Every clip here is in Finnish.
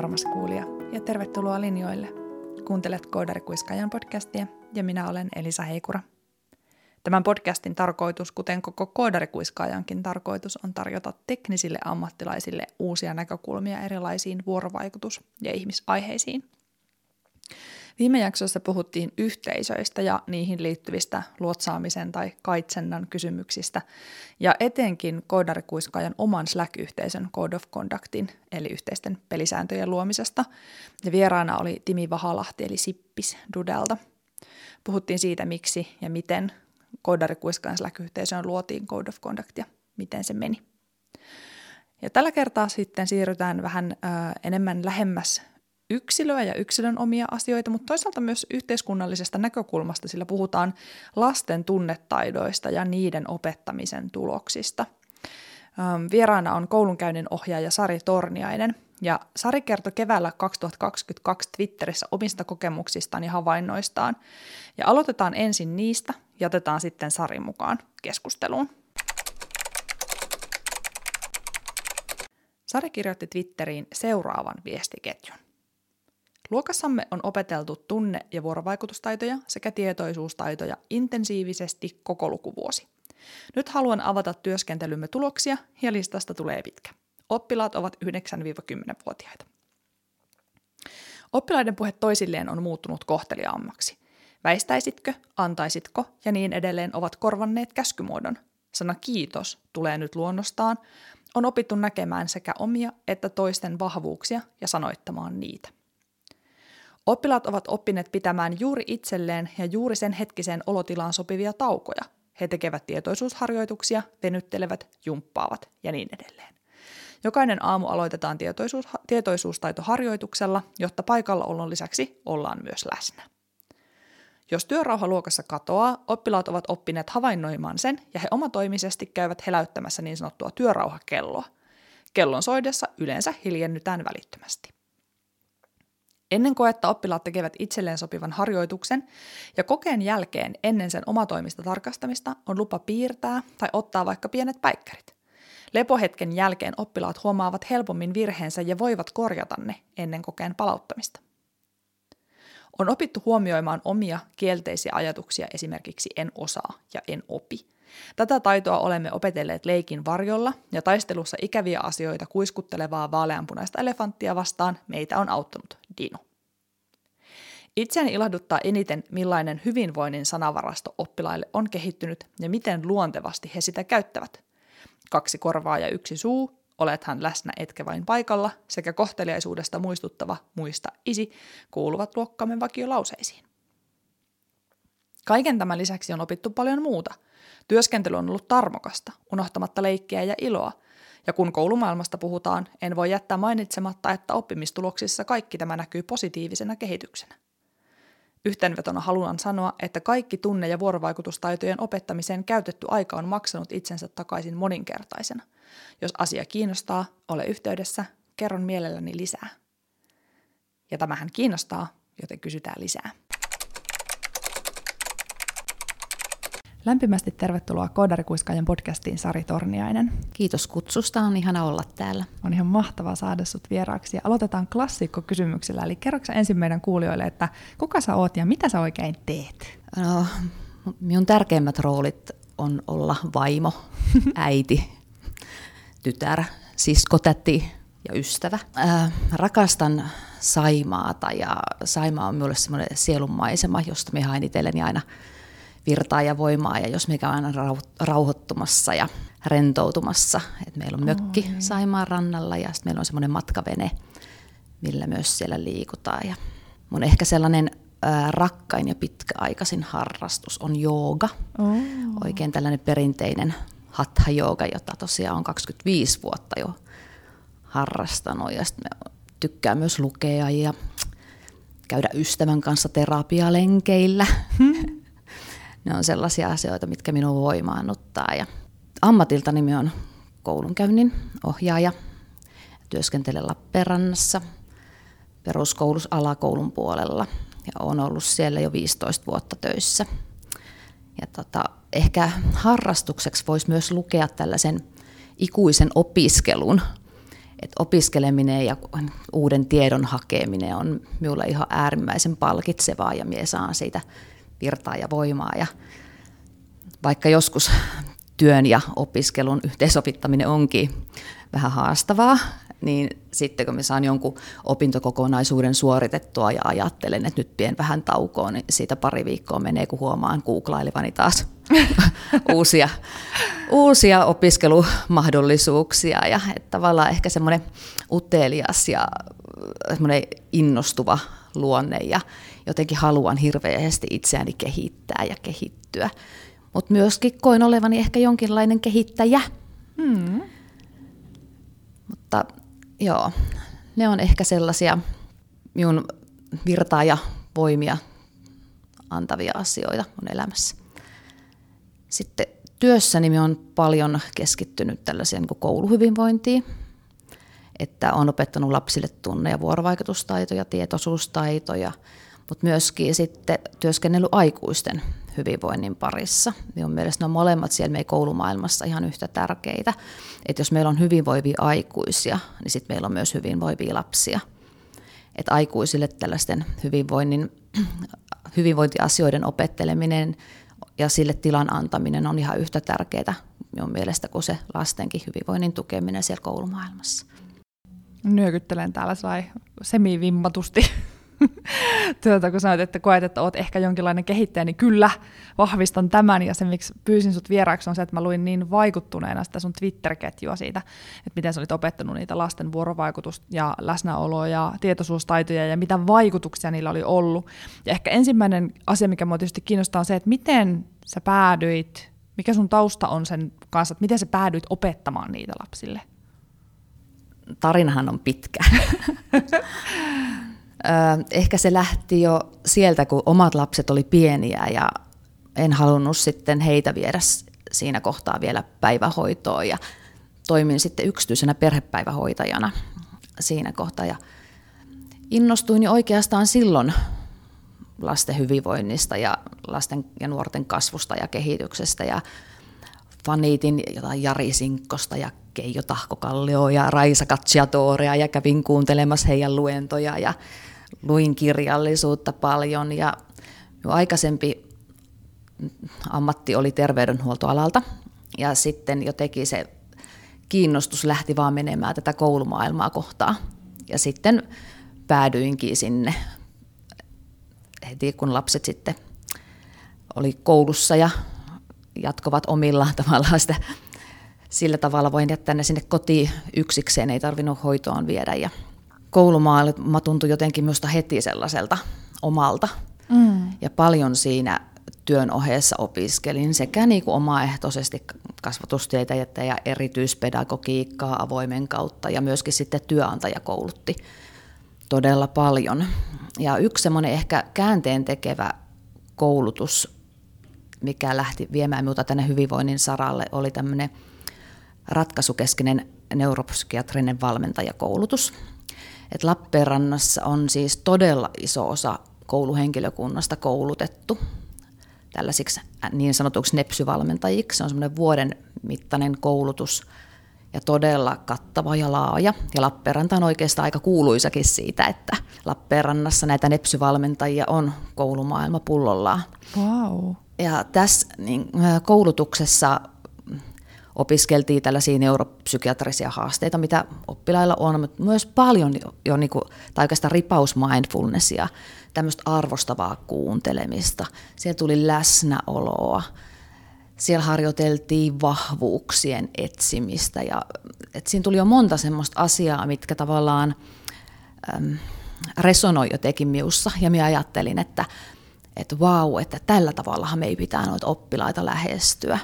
armas kuulija, ja tervetuloa linjoille. Kuuntelet Koodarikuiskaajan podcastia, ja minä olen Elisa Heikura. Tämän podcastin tarkoitus, kuten koko Koodarikuiskaajankin tarkoitus, on tarjota teknisille ammattilaisille uusia näkökulmia erilaisiin vuorovaikutus- ja ihmisaiheisiin – Viime jaksossa puhuttiin yhteisöistä ja niihin liittyvistä luotsaamisen tai kaitsennan kysymyksistä, ja etenkin koodarikuiskaajan oman Slack-yhteisön Code of Conductin, eli yhteisten pelisääntöjen luomisesta, ja vieraana oli Timi Vahalahti, eli Sippis Dudelta. Puhuttiin siitä, miksi ja miten koodarikuiskaajan Slack-yhteisöön luotiin Code of Conduct ja miten se meni. Ja tällä kertaa sitten siirrytään vähän ö, enemmän lähemmäs yksilöä ja yksilön omia asioita, mutta toisaalta myös yhteiskunnallisesta näkökulmasta, sillä puhutaan lasten tunnetaidoista ja niiden opettamisen tuloksista. Vieraana on koulunkäynnin ohjaaja Sari Torniainen, ja Sari kertoi keväällä 2022 Twitterissä omista kokemuksistaan ja havainnoistaan. Ja aloitetaan ensin niistä, ja otetaan sitten Sari mukaan keskusteluun. Sari kirjoitti Twitteriin seuraavan viestiketjun. Luokassamme on opeteltu tunne- ja vuorovaikutustaitoja sekä tietoisuustaitoja intensiivisesti koko lukuvuosi. Nyt haluan avata työskentelymme tuloksia ja listasta tulee pitkä. Oppilaat ovat 9-10-vuotiaita. Oppilaiden puhe toisilleen on muuttunut kohteliaammaksi. Väistäisitkö, antaisitko ja niin edelleen ovat korvanneet käskymuodon. Sana kiitos tulee nyt luonnostaan. On opittu näkemään sekä omia että toisten vahvuuksia ja sanoittamaan niitä. Oppilaat ovat oppineet pitämään juuri itselleen ja juuri sen hetkiseen olotilaan sopivia taukoja. He tekevät tietoisuusharjoituksia, venyttelevät, jumppaavat ja niin edelleen. Jokainen aamu aloitetaan tietoisuus, tietoisuustaitoharjoituksella, jotta paikallaolon lisäksi ollaan myös läsnä. Jos työrauha luokassa katoaa, oppilaat ovat oppineet havainnoimaan sen ja he omatoimisesti käyvät heläyttämässä niin sanottua työrauhakelloa. Kellon soidessa yleensä hiljennytään välittömästi. Ennen koetta oppilaat tekevät itselleen sopivan harjoituksen ja kokeen jälkeen ennen sen omatoimista tarkastamista on lupa piirtää tai ottaa vaikka pienet päikkärit. Lepohetken jälkeen oppilaat huomaavat helpommin virheensä ja voivat korjata ne ennen kokeen palauttamista. On opittu huomioimaan omia kielteisiä ajatuksia esimerkiksi en osaa ja en opi. Tätä taitoa olemme opetelleet leikin varjolla ja taistelussa ikäviä asioita kuiskuttelevaa vaaleanpunaista elefanttia vastaan meitä on auttanut Dino. Itseäni ilahduttaa eniten, millainen hyvinvoinnin sanavarasto oppilaille on kehittynyt ja miten luontevasti he sitä käyttävät. Kaksi korvaa ja yksi suu, olethan läsnä etkä vain paikalla, sekä kohteliaisuudesta muistuttava muista isi kuuluvat luokkamme vakiolauseisiin. Kaiken tämän lisäksi on opittu paljon muuta. Työskentely on ollut tarmokasta, unohtamatta leikkiä ja iloa, ja kun koulumaailmasta puhutaan, en voi jättää mainitsematta, että oppimistuloksissa kaikki tämä näkyy positiivisena kehityksenä. Yhteenvetona haluan sanoa, että kaikki tunne- ja vuorovaikutustaitojen opettamiseen käytetty aika on maksanut itsensä takaisin moninkertaisena. Jos asia kiinnostaa, ole yhteydessä, kerron mielelläni lisää. Ja tämähän kiinnostaa, joten kysytään lisää. Lämpimästi tervetuloa Koodarikuiskaajan podcastiin Sari Torniainen. Kiitos kutsusta, on ihana olla täällä. On ihan mahtavaa saada sut vieraaksi. Ja aloitetaan klassikkokysymyksellä, eli kerroksä ensin meidän kuulijoille, että kuka sä oot ja mitä sä oikein teet? No, minun tärkeimmät roolit on olla vaimo, äiti, tytär, sisko, täti ja ystävä. Äh, rakastan Saimaata ja Saimaa on minulle semmoinen sielunmaisema, josta me hain itselleni aina virtaa ja voimaa ja jos mikä on aina rauhoittumassa ja rentoutumassa. Et meillä on mökki oh, Saimaan rannalla ja sitten meillä on semmoinen matkavene, millä myös siellä liikutaan. Ja mun ehkä sellainen ää, rakkain ja pitkäaikaisin harrastus on jooga. Oh. Oikein tällainen perinteinen hatha jooga, jota tosiaan on 25 vuotta jo harrastanut. Ja sitten tykkään myös lukea ja käydä ystävän kanssa terapialenkeillä. Hmm. Ne on sellaisia asioita, mitkä minua voimaannuttaa. Ja ammatilta nimi on koulunkäynnin ohjaaja. Työskentelen Lappeenrannassa peruskoulus alakoulun puolella ja olen ollut siellä jo 15 vuotta töissä. Ja tota, ehkä harrastukseksi voisi myös lukea tällaisen ikuisen opiskelun. että opiskeleminen ja uuden tiedon hakeminen on minulle ihan äärimmäisen palkitsevaa ja minä saan siitä virtaa ja voimaa. Ja vaikka joskus työn ja opiskelun yhteensovittaminen onkin vähän haastavaa, niin sitten kun mä saan jonkun opintokokonaisuuden suoritettua ja ajattelen, että nyt pien vähän taukoa, niin siitä pari viikkoa menee, kun huomaan googlailevani taas uusia, uusia opiskelumahdollisuuksia. Ja että tavallaan ehkä semmoinen utelias ja semmoinen innostuva luonne ja jotenkin haluan hirveästi itseäni kehittää ja kehittyä. Mutta myöskin koin olevani ehkä jonkinlainen kehittäjä. Hmm. Mutta joo, ne on ehkä sellaisia minun virtaa ja voimia antavia asioita mun elämässä. Sitten työssäni minä olen paljon keskittynyt tällaiseen niin kouluhyvinvointiin, että olen opettanut lapsille tunne- ja vuorovaikutustaitoja, tietoisuustaitoja, mutta myöskin sitten työskennellyt aikuisten hyvinvoinnin parissa. Minun mielestä ne on molemmat siellä meidän koulumaailmassa ihan yhtä tärkeitä. Että jos meillä on hyvinvoivia aikuisia, niin sitten meillä on myös hyvinvoivia lapsia. Että aikuisille tällaisten hyvinvoinnin, hyvinvointiasioiden opetteleminen ja sille tilan antaminen on ihan yhtä tärkeää minun mielestä kuin se lastenkin hyvinvoinnin tukeminen siellä koulumaailmassa. Nyökyttelen täällä sai semivimmatusti tuota, kun sanoit, että koet, että olet ehkä jonkinlainen kehittäjä, niin kyllä vahvistan tämän. Ja se, miksi pyysin sut vieraaksi, on se, että mä luin niin vaikuttuneena sitä sun Twitter-ketjua siitä, että miten sä olit opettanut niitä lasten vuorovaikutus- ja läsnäoloa ja tietoisuustaitoja ja mitä vaikutuksia niillä oli ollut. Ja ehkä ensimmäinen asia, mikä mua tietysti kiinnostaa, on se, että miten sä päädyit, mikä sun tausta on sen kanssa, että miten sä päädyit opettamaan niitä lapsille? Tarinahan on pitkä. ehkä se lähti jo sieltä, kun omat lapset oli pieniä ja en halunnut sitten heitä viedä siinä kohtaa vielä päivähoitoon ja toimin sitten yksityisenä perhepäivähoitajana siinä kohtaa. Ja innostuin jo oikeastaan silloin lasten hyvinvoinnista ja lasten ja nuorten kasvusta ja kehityksestä ja faniitin jotain Jari Sinkkosta ja Keijo Tahkokallio ja Raisa Katsiatoria ja kävin kuuntelemassa heidän luentoja ja luin kirjallisuutta paljon ja aikaisempi ammatti oli terveydenhuoltoalalta ja sitten jotenkin se kiinnostus lähti vaan menemään tätä koulumaailmaa kohtaan. Ja sitten päädyinkin sinne heti kun lapset sitten oli koulussa ja jatkovat omillaan tavallaan sitä sillä tavalla voin jättää ne sinne kotiin yksikseen, ei tarvinnut hoitoon viedä. Ja koulumaailma tuntui jotenkin minusta heti sellaiselta omalta. Mm. Ja paljon siinä työn ohessa opiskelin sekä niin kuin omaehtoisesti kasvatustietä ja erityispedagogiikkaa avoimen kautta ja myöskin sitten työnantaja koulutti todella paljon. Ja yksi semmoinen ehkä käänteen tekevä koulutus, mikä lähti viemään minulta tänne hyvinvoinnin saralle, oli tämmöinen ratkaisukeskinen neuropsykiatrinen valmentajakoulutus. Et Lappeenrannassa on siis todella iso osa kouluhenkilökunnasta koulutettu tällaisiksi niin sanotuksi nepsyvalmentajiksi. Se on semmoinen vuoden mittainen koulutus ja todella kattava ja laaja. Ja Lappeenranta on oikeastaan aika kuuluisakin siitä, että Lappeenrannassa näitä nepsyvalmentajia on koulumaailma pullollaan. Wow. Ja tässä niin, koulutuksessa opiskeltiin tällaisia neuropsykiatrisia haasteita, mitä oppilailla on, mutta myös paljon jo, jo niin kuin, tai oikeastaan ripaus mindfulnessia, tämmöistä arvostavaa kuuntelemista. Siellä tuli läsnäoloa, siellä harjoiteltiin vahvuuksien etsimistä ja et siinä tuli jo monta semmoista asiaa, mitkä tavallaan äm, resonoi jotenkin miussa ja minä ajattelin, että että vau, että tällä tavallahan me ei pitää noita oppilaita lähestyä.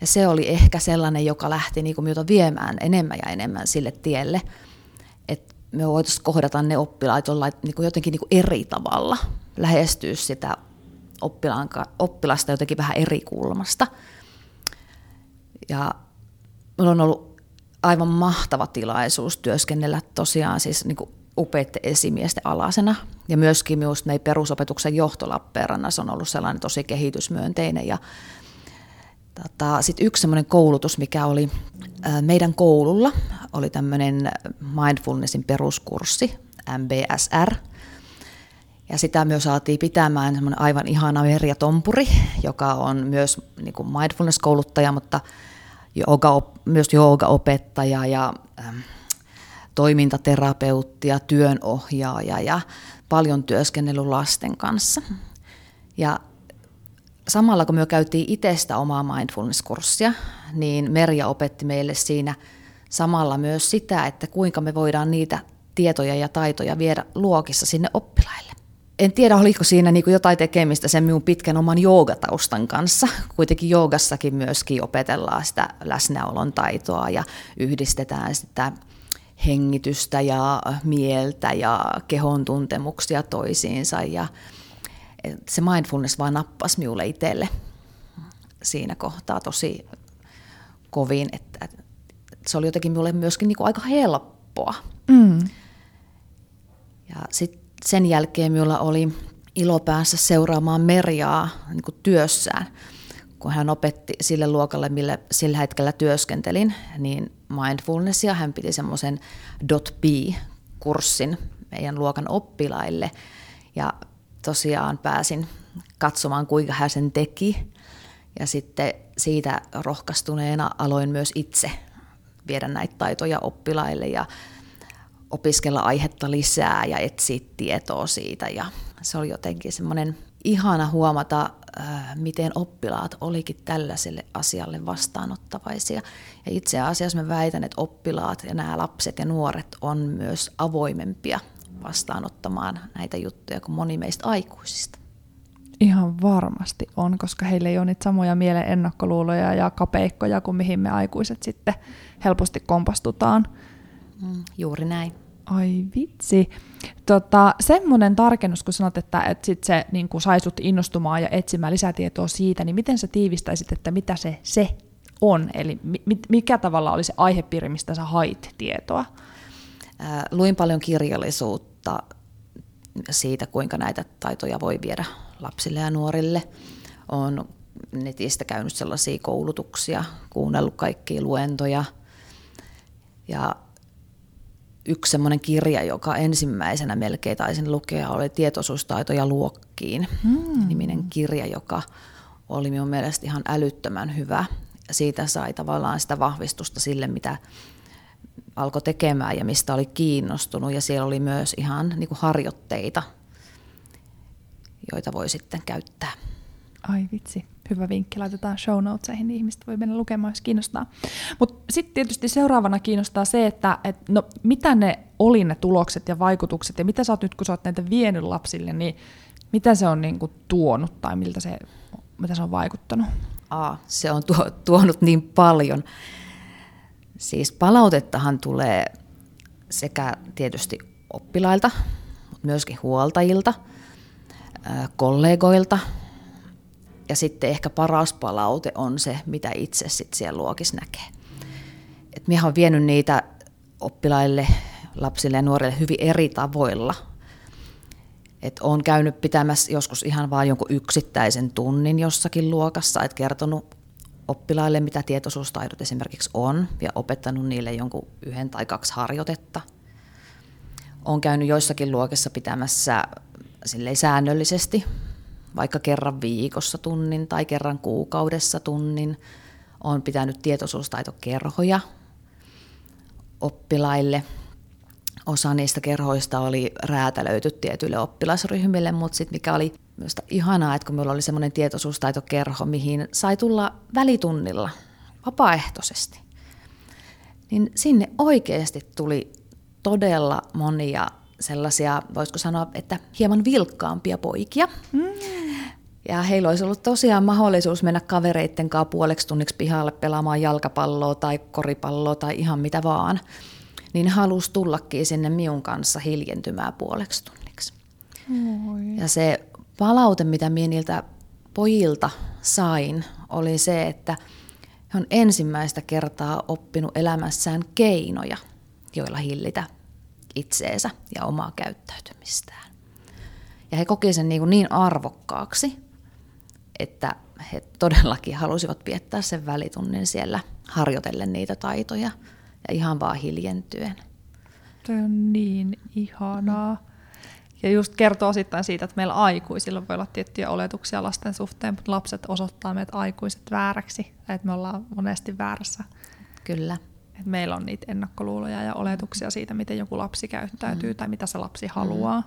Ja se oli ehkä sellainen, joka lähti niin kuin viemään enemmän ja enemmän sille tielle, että me voitaisiin kohdata ne oppilaat niin kuin jotenkin niin kuin eri tavalla, lähestyä sitä oppilasta jotenkin vähän eri kulmasta. Ja minulla on ollut aivan mahtava tilaisuus työskennellä tosiaan siis niin kuin upeiden esimiesten alasena. Ja myöskin meidän perusopetuksen johto on ollut sellainen tosi kehitysmyönteinen ja Tota, Sitten yksi semmoinen koulutus, mikä oli meidän koululla, oli tämmöinen mindfulnessin peruskurssi, MBSR. Ja sitä myös saatiin pitämään semmoinen aivan ihana Merja Tompuri, joka on myös niin kuin mindfulness-kouluttaja, mutta jooga, myös jooga-opettaja ja ähm, toimintaterapeutti ja työnohjaaja ja paljon työskennellyt lasten kanssa. Ja samalla kun me käytiin itsestä omaa mindfulness-kurssia, niin Merja opetti meille siinä samalla myös sitä, että kuinka me voidaan niitä tietoja ja taitoja viedä luokissa sinne oppilaille. En tiedä, oliko siinä niin jotain tekemistä sen minun pitkän oman joogataustan kanssa. Kuitenkin joogassakin myöskin opetellaan sitä läsnäolon taitoa ja yhdistetään sitä hengitystä ja mieltä ja kehon tuntemuksia toisiinsa. Ja se mindfulness vaan nappasi minulle itselle siinä kohtaa tosi kovin, että se oli jotenkin minulle myöskin niin kuin aika helppoa. Mm. Ja sitten sen jälkeen minulla oli ilo päässä seuraamaan Merjaa niin kuin työssään. Kun hän opetti sille luokalle, millä sillä hetkellä työskentelin, niin mindfulnessia. Hän piti semmoisen .b-kurssin meidän luokan oppilaille. Ja tosiaan pääsin katsomaan, kuinka hän sen teki. Ja sitten siitä rohkaistuneena aloin myös itse viedä näitä taitoja oppilaille ja opiskella aihetta lisää ja etsiä tietoa siitä. Ja se oli jotenkin semmoinen ihana huomata, äh, miten oppilaat olikin tällaiselle asialle vastaanottavaisia. Ja itse asiassa mä väitän, että oppilaat ja nämä lapset ja nuoret on myös avoimempia vastaanottamaan näitä juttuja kuin moni meistä aikuisista. Ihan varmasti on, koska heillä ei ole niitä samoja mielen ennakkoluuloja ja kapeikkoja kuin mihin me aikuiset sitten helposti kompastutaan. Mm, juuri näin. Ai vitsi. Tota, semmoinen tarkennus, kun sanot, että, että sit se niin sai sut innostumaan ja etsimään lisätietoa siitä, niin miten sä tiivistäisit, että mitä se se on? Eli mi- mikä tavalla oli se aihepiiri, mistä sä hait tietoa? Äh, luin paljon kirjallisuutta siitä, kuinka näitä taitoja voi viedä lapsille ja nuorille. Olen netistä käynyt sellaisia koulutuksia, kuunnellut kaikkia luentoja. Ja yksi semmoinen kirja, joka ensimmäisenä melkein taisin lukea, oli Tietoisuustaitoja luokkiin hmm. niminen kirja, joka oli minun mielestä ihan älyttömän hyvä. Siitä sai tavallaan sitä vahvistusta sille, mitä alkoi tekemään ja mistä oli kiinnostunut. Ja siellä oli myös ihan niin kuin harjoitteita, joita voi sitten käyttää. Ai vitsi, hyvä vinkki. Laitetaan show notesihin, niin ihmiset voi mennä lukemaan, jos kiinnostaa. Mutta sitten tietysti seuraavana kiinnostaa se, että et, no, mitä ne oli ne tulokset ja vaikutukset, ja mitä sä oot nyt, kun sä oot näitä vienyt lapsille, niin mitä se on niinku tuonut tai miltä se, mitä se on vaikuttanut? Aa, se on tuo, tuonut niin paljon. Siis palautettahan tulee sekä tietysti oppilailta, mutta myöskin huoltajilta, kollegoilta. Ja sitten ehkä paras palaute on se, mitä itse sitten siellä luokissa näkee. Et minä olen vienyt niitä oppilaille, lapsille ja nuorille hyvin eri tavoilla. Et olen käynyt pitämässä joskus ihan vain jonkun yksittäisen tunnin jossakin luokassa, että kertonut oppilaille, mitä tietoisuustaidot esimerkiksi on, ja opettanut niille jonkun yhden tai kaksi harjoitetta. Olen käynyt joissakin luokissa pitämässä säännöllisesti, vaikka kerran viikossa tunnin tai kerran kuukaudessa tunnin. Olen pitänyt tietoisuustaitokerhoja oppilaille. Osa niistä kerhoista oli räätälöity tietyille oppilasryhmille, mutta sitten mikä oli myös ihanaa, että kun meillä oli semmoinen tietoisuustaitokerho, mihin sai tulla välitunnilla vapaaehtoisesti, niin sinne oikeasti tuli todella monia sellaisia, voisiko sanoa, että hieman vilkkaampia poikia. Mm. Ja heillä olisi ollut tosiaan mahdollisuus mennä kavereitten kanssa puoleksi tunniksi pihalle pelaamaan jalkapalloa tai koripalloa tai ihan mitä vaan. Niin halusi tullakin sinne miun kanssa hiljentymään puoleksi tunniksi. Oi. Ja se palaute, mitä minä niiltä pojilta sain, oli se, että he on ensimmäistä kertaa oppinut elämässään keinoja, joilla hillitä itseensä ja omaa käyttäytymistään. Ja he kokivat sen niin, niin arvokkaaksi, että he todellakin halusivat viettää sen välitunnin siellä harjoitellen niitä taitoja ja ihan vaan hiljentyen. Toi on niin ihanaa. Ja just kertoo osittain siitä, että meillä aikuisilla voi olla tiettyjä oletuksia lasten suhteen, mutta lapset osoittaa meidät aikuiset vääräksi, että me ollaan monesti väärässä. Kyllä. Et meillä on niitä ennakkoluuloja ja oletuksia siitä, miten joku lapsi käyttäytyy mm. tai mitä se lapsi haluaa.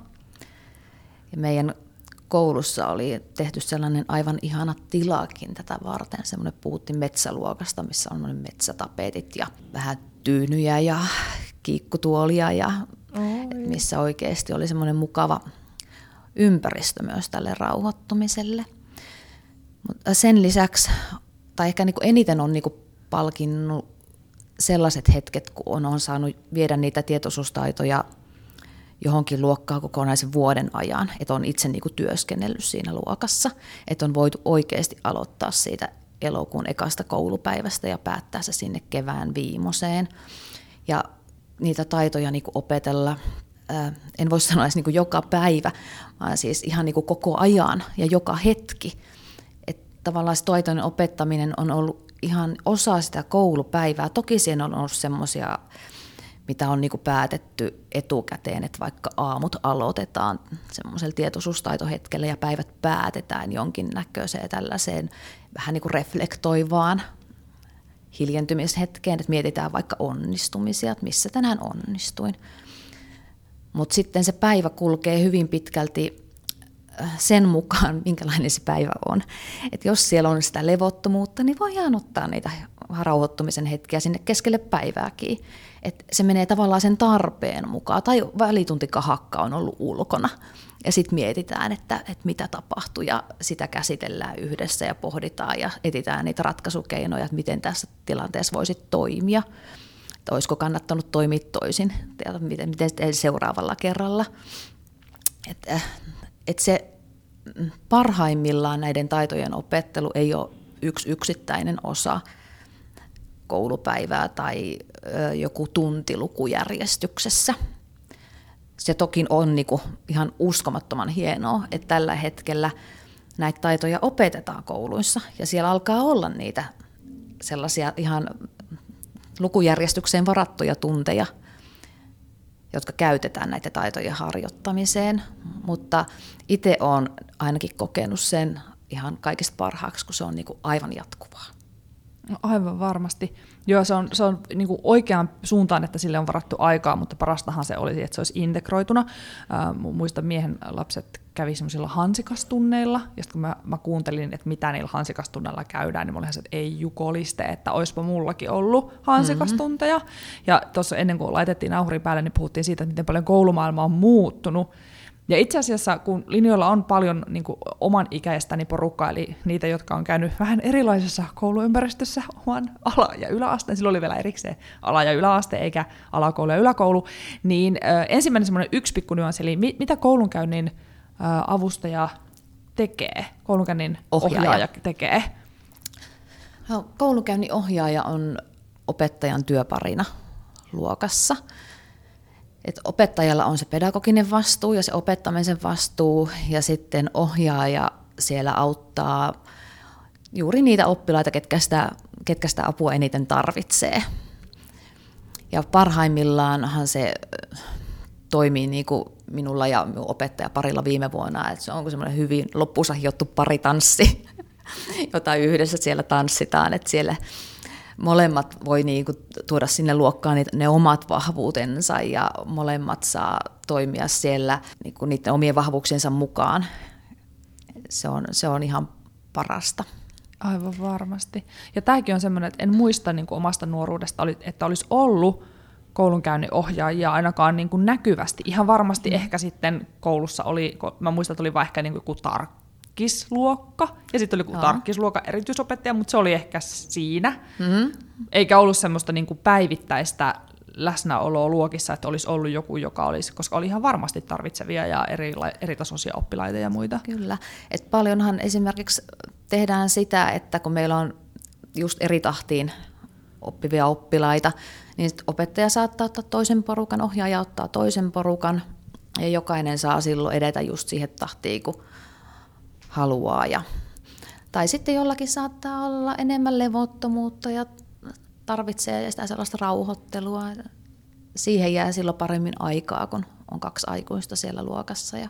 Ja meidän koulussa oli tehty sellainen aivan ihana tilakin tätä varten. Semmoinen puhuttiin metsäluokasta, missä on metsätapetit ja vähän tyynyjä ja kiikkutuolia ja Oi. missä oikeasti oli semmoinen mukava ympäristö myös tälle rauhoittumiselle. Mutta sen lisäksi, tai ehkä niin kuin eniten on niin kuin palkinnut sellaiset hetket, kun on, on saanut viedä niitä tietoisuustaitoja johonkin luokkaan kokonaisen vuoden ajan, että on itse niin kuin työskennellyt siinä luokassa, että on voitu oikeasti aloittaa siitä elokuun ekasta koulupäivästä ja päättää se sinne kevään viimoseen. Ja niitä taitoja niin kuin opetella, en voi sanoa edes niin kuin joka päivä, vaan siis ihan niin kuin koko ajan ja joka hetki. Että tavallaan se taitojen opettaminen on ollut ihan osa sitä koulupäivää. Toki siinä on ollut semmoisia, mitä on niin kuin päätetty etukäteen, että vaikka aamut aloitetaan semmoisella tietoisuustaitohetkellä ja päivät päätetään jonkinnäköiseen tällaiseen vähän niin kuin reflektoivaan hiljentymishetkeen, että mietitään vaikka onnistumisia, että missä tänään onnistuin. Mutta sitten se päivä kulkee hyvin pitkälti äh, sen mukaan, minkälainen se päivä on. Et jos siellä on sitä levottomuutta, niin voidaan ottaa niitä rauhoittumisen hetkiä sinne keskelle päivääkin. Et se menee tavallaan sen tarpeen mukaan. Tai välituntikaakka on ollut ulkona. Ja sitten mietitään, että, että mitä tapahtuu ja sitä käsitellään yhdessä ja pohditaan ja etsitään niitä ratkaisukeinoja, että miten tässä tilanteessa voisi toimia. Että olisiko kannattanut toimia toisin, miten, miten seuraavalla kerralla. Että et se parhaimmillaan näiden taitojen opettelu ei ole yksi yksittäinen osa koulupäivää tai joku tunti lukujärjestyksessä – se toki on niin kuin ihan uskomattoman hienoa, että tällä hetkellä näitä taitoja opetetaan kouluissa ja siellä alkaa olla niitä sellaisia ihan lukujärjestykseen varattuja tunteja, jotka käytetään näitä taitojen harjoittamiseen, mutta itse olen ainakin kokenut sen ihan kaikista parhaaksi, kun se on niin kuin aivan jatkuvaa. No aivan varmasti. Joo, se on, se on niin kuin oikeaan suuntaan, että sille on varattu aikaa, mutta parastahan se olisi, että se olisi integroituna. Äh, muista miehen lapset kävi semmoisilla hansikastunneilla, ja sitten kun mä, mä kuuntelin, että mitä niillä hansikastunneilla käydään, niin mä olin se, että ei jukoliste, että olisipa mullakin ollut hansikastunteja. Mm-hmm. Ja tuossa ennen kuin laitettiin nauhuri päälle, niin puhuttiin siitä, että miten paljon koulumaailma on muuttunut, ja itse asiassa, kun linjoilla on paljon niin kuin, oman ikäistäni porukkaa, eli niitä, jotka on käynyt vähän erilaisessa kouluympäristössä oman ala- ja yläasteen, silloin oli vielä erikseen ala- ja yläaste, eikä alakoulu ja yläkoulu, niin ö, ensimmäinen semmoinen yksi pikku nyanssi, eli mi- mitä koulunkäynnin ö, avustaja tekee, koulunkäynnin ohjaaja, ohjaaja tekee? No, koulunkäynnin ohjaaja on opettajan työparina luokassa – että opettajalla on se pedagoginen vastuu ja se opettamisen vastuu ja sitten ohjaaja siellä auttaa juuri niitä oppilaita, ketkä sitä, ketkä sitä apua eniten tarvitsee. Ja parhaimmillaanhan se toimii niin kuin minulla ja minun opettaja parilla viime vuonna, että se on semmoinen hyvin loppuunsa hiottu paritanssi, jota yhdessä siellä tanssitaan, että siellä molemmat voi niin kuin tuoda sinne luokkaan ne omat vahvuutensa ja molemmat saa toimia siellä niin kuin niiden omien vahvuuksiensa mukaan. Se on, se on ihan parasta. Aivan varmasti. Ja tämäkin on semmoinen, että en muista niin kuin omasta nuoruudesta, että olisi ollut koulunkäynnin ohjaajia ainakaan niin kuin näkyvästi. Ihan varmasti mm. ehkä sitten koulussa oli, mä muistan, että oli vaikka niin kuin joku tarkka tarkkisluokka, ja sitten oli joku tarkkisluokan erityisopettaja, mutta se oli ehkä siinä. Mm-hmm. Eikä ollut semmoista niin kuin päivittäistä läsnäoloa luokissa, että olisi ollut joku, joka olisi, koska oli ihan varmasti tarvitsevia ja eri, eri tasoisia oppilaita ja muita. Kyllä. Et paljonhan esimerkiksi tehdään sitä, että kun meillä on just eri tahtiin oppivia oppilaita, niin opettaja saattaa ottaa toisen porukan, ohjaaja ottaa toisen porukan, ja jokainen saa silloin edetä just siihen tahtiin, kun haluaa. Ja, tai sitten jollakin saattaa olla enemmän levottomuutta ja tarvitsee sitä sellaista rauhoittelua. Siihen jää silloin paremmin aikaa, kun on kaksi aikuista siellä luokassa. Ja,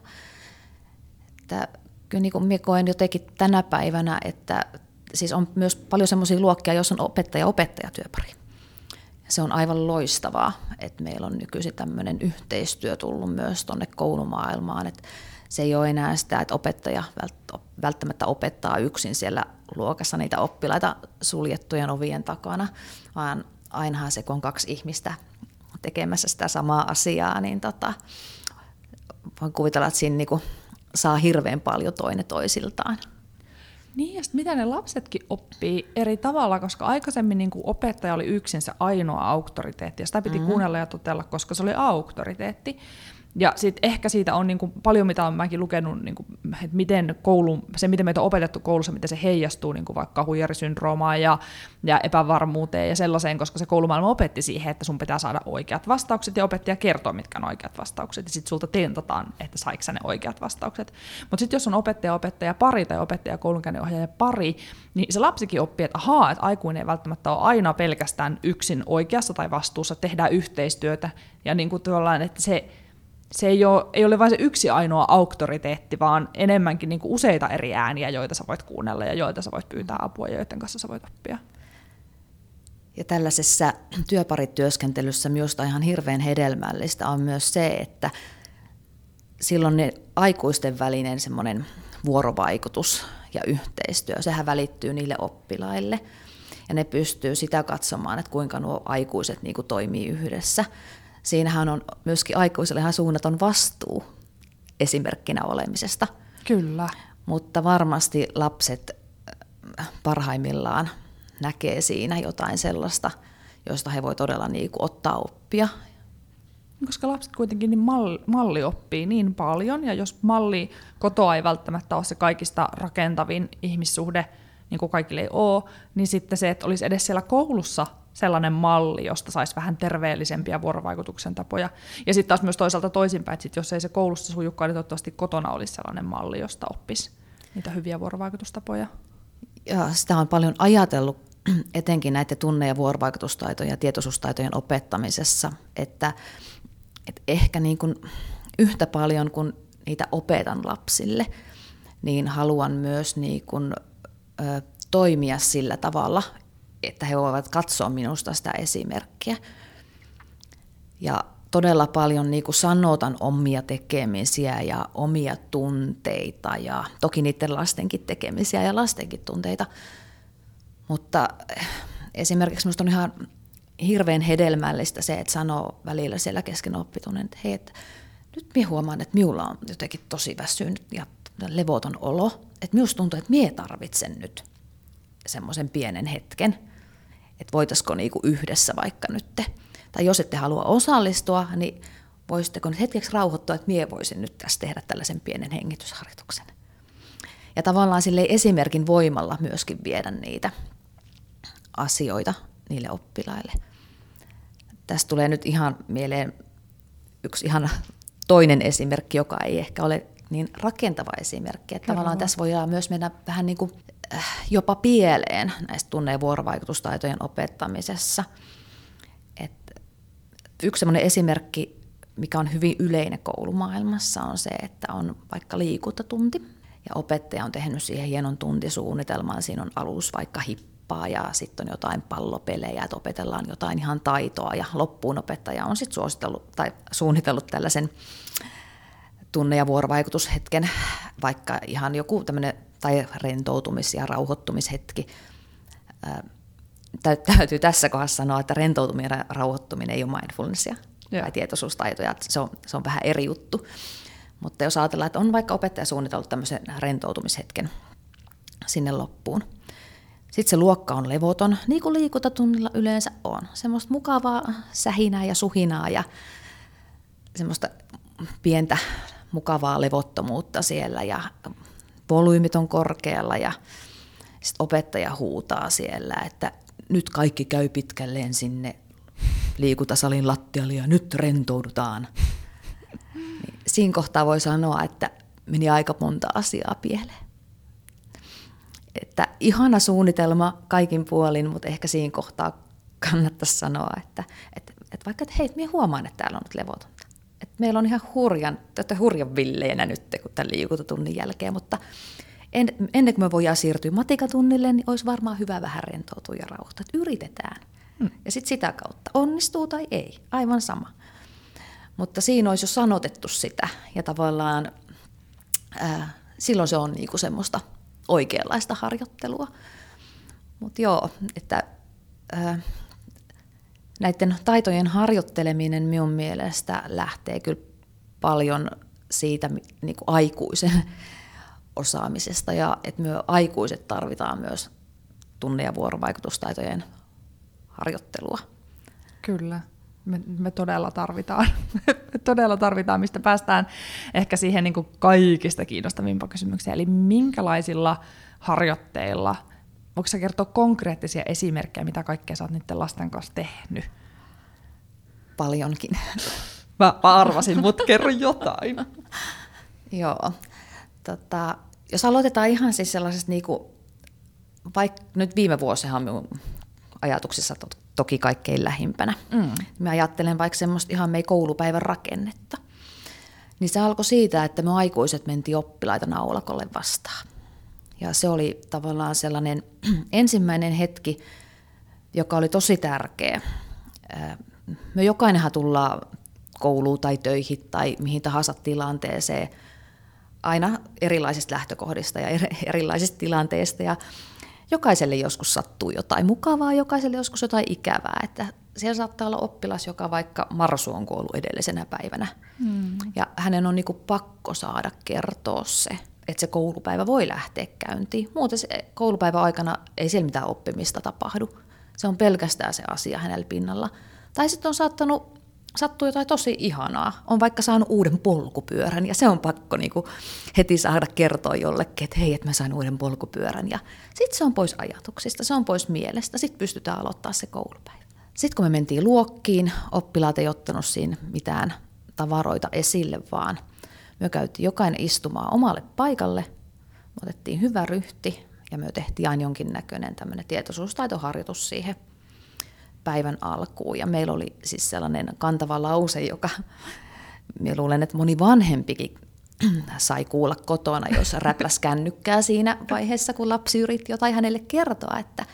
että kyllä niin kuin minä koen jotenkin tänä päivänä, että siis on myös paljon semmoisia luokkia, joissa on opettaja-opettajatyöpari. Se on aivan loistavaa, että meillä on nykyisin tämmöinen yhteistyö tullut myös tuonne koulumaailmaan, että se ei ole enää sitä, että opettaja välttämättä opettaa yksin siellä luokassa niitä oppilaita suljettujen ovien takana, vaan ainahan se, kun on kaksi ihmistä tekemässä sitä samaa asiaa, niin tota, voin kuvitella, että siinä niinku saa hirveän paljon toinen toisiltaan. Niin, ja mitä ne lapsetkin oppii eri tavalla, koska aikaisemmin niin kuin opettaja oli yksin se ainoa auktoriteetti, ja sitä piti mm. kuunnella ja totella, koska se oli auktoriteetti. Ja sitten ehkä siitä on niin kuin paljon, mitä olen mäkin lukenut, niin kuin, että miten koulu, se miten meitä on opetettu koulussa, miten se heijastuu niin kuin vaikka huijarisyndroomaan ja, ja epävarmuuteen ja sellaiseen, koska se koulumaailma opetti siihen, että sun pitää saada oikeat vastaukset ja opettaja kertoo, mitkä on oikeat vastaukset. Ja sitten sulta tentataan, että saiko ne oikeat vastaukset. Mutta sitten jos on opettaja, opettaja pari tai opettaja, koulunkäynninohjaaja pari, niin se lapsikin oppii, että ahaa, että aikuinen ei välttämättä ole aina pelkästään yksin oikeassa tai vastuussa, tehdään yhteistyötä. Ja niin kuin että se, se ei ole, ei ole vain se yksi ainoa auktoriteetti, vaan enemmänkin niin kuin useita eri ääniä, joita sä voit kuunnella ja joita sä voit pyytää apua ja joiden kanssa sä voit oppia. Ja tällaisessa työparityöskentelyssä minusta ihan hirveän hedelmällistä on myös se, että silloin ne aikuisten välinen semmoinen vuorovaikutus ja yhteistyö, sehän välittyy niille oppilaille. Ja ne pystyy sitä katsomaan, että kuinka nuo aikuiset niin kuin toimii yhdessä siinähän on myöskin aikuiselle ihan suunnaton vastuu esimerkkinä olemisesta. Kyllä. Mutta varmasti lapset äh, parhaimmillaan näkee siinä jotain sellaista, josta he voi todella niin kuin ottaa oppia. Koska lapset kuitenkin niin malli, malli oppii niin paljon, ja jos malli kotoa ei välttämättä ole se kaikista rakentavin ihmissuhde, niin kuin kaikille ei ole, niin sitten se, että olisi edes siellä koulussa sellainen malli, josta saisi vähän terveellisempiä vuorovaikutuksen tapoja. Ja sitten taas myös toisaalta toisinpäin, että sit jos ei se koulussa sujukkaan, niin toivottavasti kotona olisi sellainen malli, josta oppisi niitä hyviä vuorovaikutustapoja. Ja sitä on paljon ajatellut etenkin näiden tunne- ja vuorovaikutustaitojen ja tietoisuustaitojen opettamisessa, että, että ehkä niin kuin yhtä paljon kuin niitä opetan lapsille, niin haluan myös niin kuin, ö, toimia sillä tavalla, että he voivat katsoa minusta sitä esimerkkiä. Ja todella paljon niin kuin sanotan omia tekemisiä ja omia tunteita ja toki niiden lastenkin tekemisiä ja lastenkin tunteita. Mutta eh, esimerkiksi minusta on ihan hirveän hedelmällistä se, että sanoo välillä siellä kesken oppitunnen, että hei, että nyt minä huomaan, että minulla on jotenkin tosi väsynyt ja levoton olo. Että minusta tuntuu, että minä tarvitsen nyt semmoisen pienen hetken – että voitaisiko niinku yhdessä vaikka nyt. Tai jos ette halua osallistua, niin voisitteko nyt hetkeksi rauhoittua, että mie voisin nyt tässä tehdä tällaisen pienen hengitysharjoituksen. Ja tavallaan sille esimerkin voimalla myöskin viedä niitä asioita niille oppilaille. Tästä tulee nyt ihan mieleen yksi ihan toinen esimerkki, joka ei ehkä ole niin rakentava esimerkki. Että tavallaan tässä voi myös mennä vähän niin kuin jopa pieleen näistä tunne- ja vuorovaikutustaitojen opettamisessa. Et yksi sellainen esimerkki, mikä on hyvin yleinen koulumaailmassa, on se, että on vaikka liikuntatunti, ja opettaja on tehnyt siihen hienon tuntisuunnitelman. Siinä on alus vaikka hippaa ja sitten on jotain pallopelejä, että opetellaan jotain ihan taitoa ja loppuun opettaja on sitten suositellut tai suunnitellut tällaisen tunne- ja vuorovaikutushetken, vaikka ihan joku tämmöinen tai rentoutumis- ja rauhoittumishetki. Täytyy tässä kohdassa sanoa, että rentoutuminen ja rauhoittuminen ei ole mindfulnessia Joo. tai tietoisuustaitoja, se on, se on vähän eri juttu. Mutta jos ajatellaan, että on vaikka opettaja suunnitellut tämmöisen rentoutumishetken sinne loppuun, sitten se luokka on levoton, niin kuin liikuntatunnilla yleensä on. Semmoista mukavaa sähinää ja suhinaa ja semmoista pientä mukavaa levottomuutta siellä ja volyymit on korkealla ja sitten opettaja huutaa siellä, että nyt kaikki käy pitkälleen sinne liikuntasalin lattialle ja nyt rentoudutaan. Niin siinä kohtaa voi sanoa, että meni aika monta asiaa pieleen. Että ihana suunnitelma kaikin puolin, mutta ehkä siinä kohtaa kannattaisi sanoa, että, että, että vaikka, että hei, minä huomaan, että täällä on nyt levotonta. Meillä on ihan hurjan, että hurjan villeenä nyt kun tämän liikuntatunnin jälkeen, mutta en, ennen kuin me voidaan siirtyä matikatunnille, niin olisi varmaan hyvä vähän rentoutua ja rauhoittua. Että yritetään. Hmm. Ja sitten sitä kautta, onnistuu tai ei, aivan sama. Mutta siinä olisi jo sanotettu sitä ja tavallaan ää, silloin se on niinku semmoista oikeanlaista harjoittelua. Mutta joo, että ää, näiden taitojen harjoitteleminen minun mielestä lähtee kyllä paljon siitä niin kuin aikuisen osaamisesta ja että me aikuiset tarvitaan myös tunne- ja vuorovaikutustaitojen harjoittelua. Kyllä, me, me todella tarvitaan. me todella tarvitaan, mistä päästään ehkä siihen niin kuin kaikista kiinnostavimpaan kysymykseen. Eli minkälaisilla harjoitteilla, voiko sä kertoa konkreettisia esimerkkejä, mitä kaikkea sä oot niiden lasten kanssa tehnyt? Paljonkin. Mä arvasin, mutta kerro jotain. Joo. Tota, jos aloitetaan ihan siis sellaisesta, niin kuin, vaikka nyt viime vuosihan minun ajatuksissa to, toki kaikkein lähimpänä. Mm. Mä ajattelen vaikka semmoista ihan meidän koulupäivän rakennetta. Niin se alkoi siitä, että me aikuiset mentiin oppilaita naulakolle vastaan. Ja se oli tavallaan sellainen ensimmäinen hetki, joka oli tosi tärkeä. Me jokainenhan tullaan kouluun tai töihin tai mihin tahansa tilanteeseen aina erilaisista lähtökohdista ja erilaisista tilanteista. Ja jokaiselle joskus sattuu jotain mukavaa, jokaiselle joskus jotain ikävää. Että siellä saattaa olla oppilas, joka vaikka Marsu on kuollut edellisenä päivänä. Hmm. Ja hänen on niinku pakko saada kertoa se, että se koulupäivä voi lähteä käyntiin. Muuten se koulupäivän aikana ei siellä mitään oppimista tapahdu. Se on pelkästään se asia hänellä pinnalla. Tai sitten on saattanut sattuu jotain tosi ihanaa. On vaikka saanut uuden polkupyörän ja se on pakko niinku heti saada kertoa jollekin, että hei, että mä sain uuden polkupyörän. Ja sitten se on pois ajatuksista, se on pois mielestä, sitten pystytään aloittaa se koulupäivä. Sitten kun me mentiin luokkiin, oppilaat ei ottanut siinä mitään tavaroita esille, vaan me käytiin jokainen istumaan omalle paikalle, me otettiin hyvä ryhti ja me tehtiin aina jonkinnäköinen tämmöinen tietoisuustaitoharjoitus siihen – päivän alkuun. Ja meillä oli siis sellainen kantava lause, joka minä luulen, että moni vanhempikin sai kuulla kotona, jos räpläs kännykkää siinä vaiheessa, kun lapsi yritti jotain hänelle kertoa, että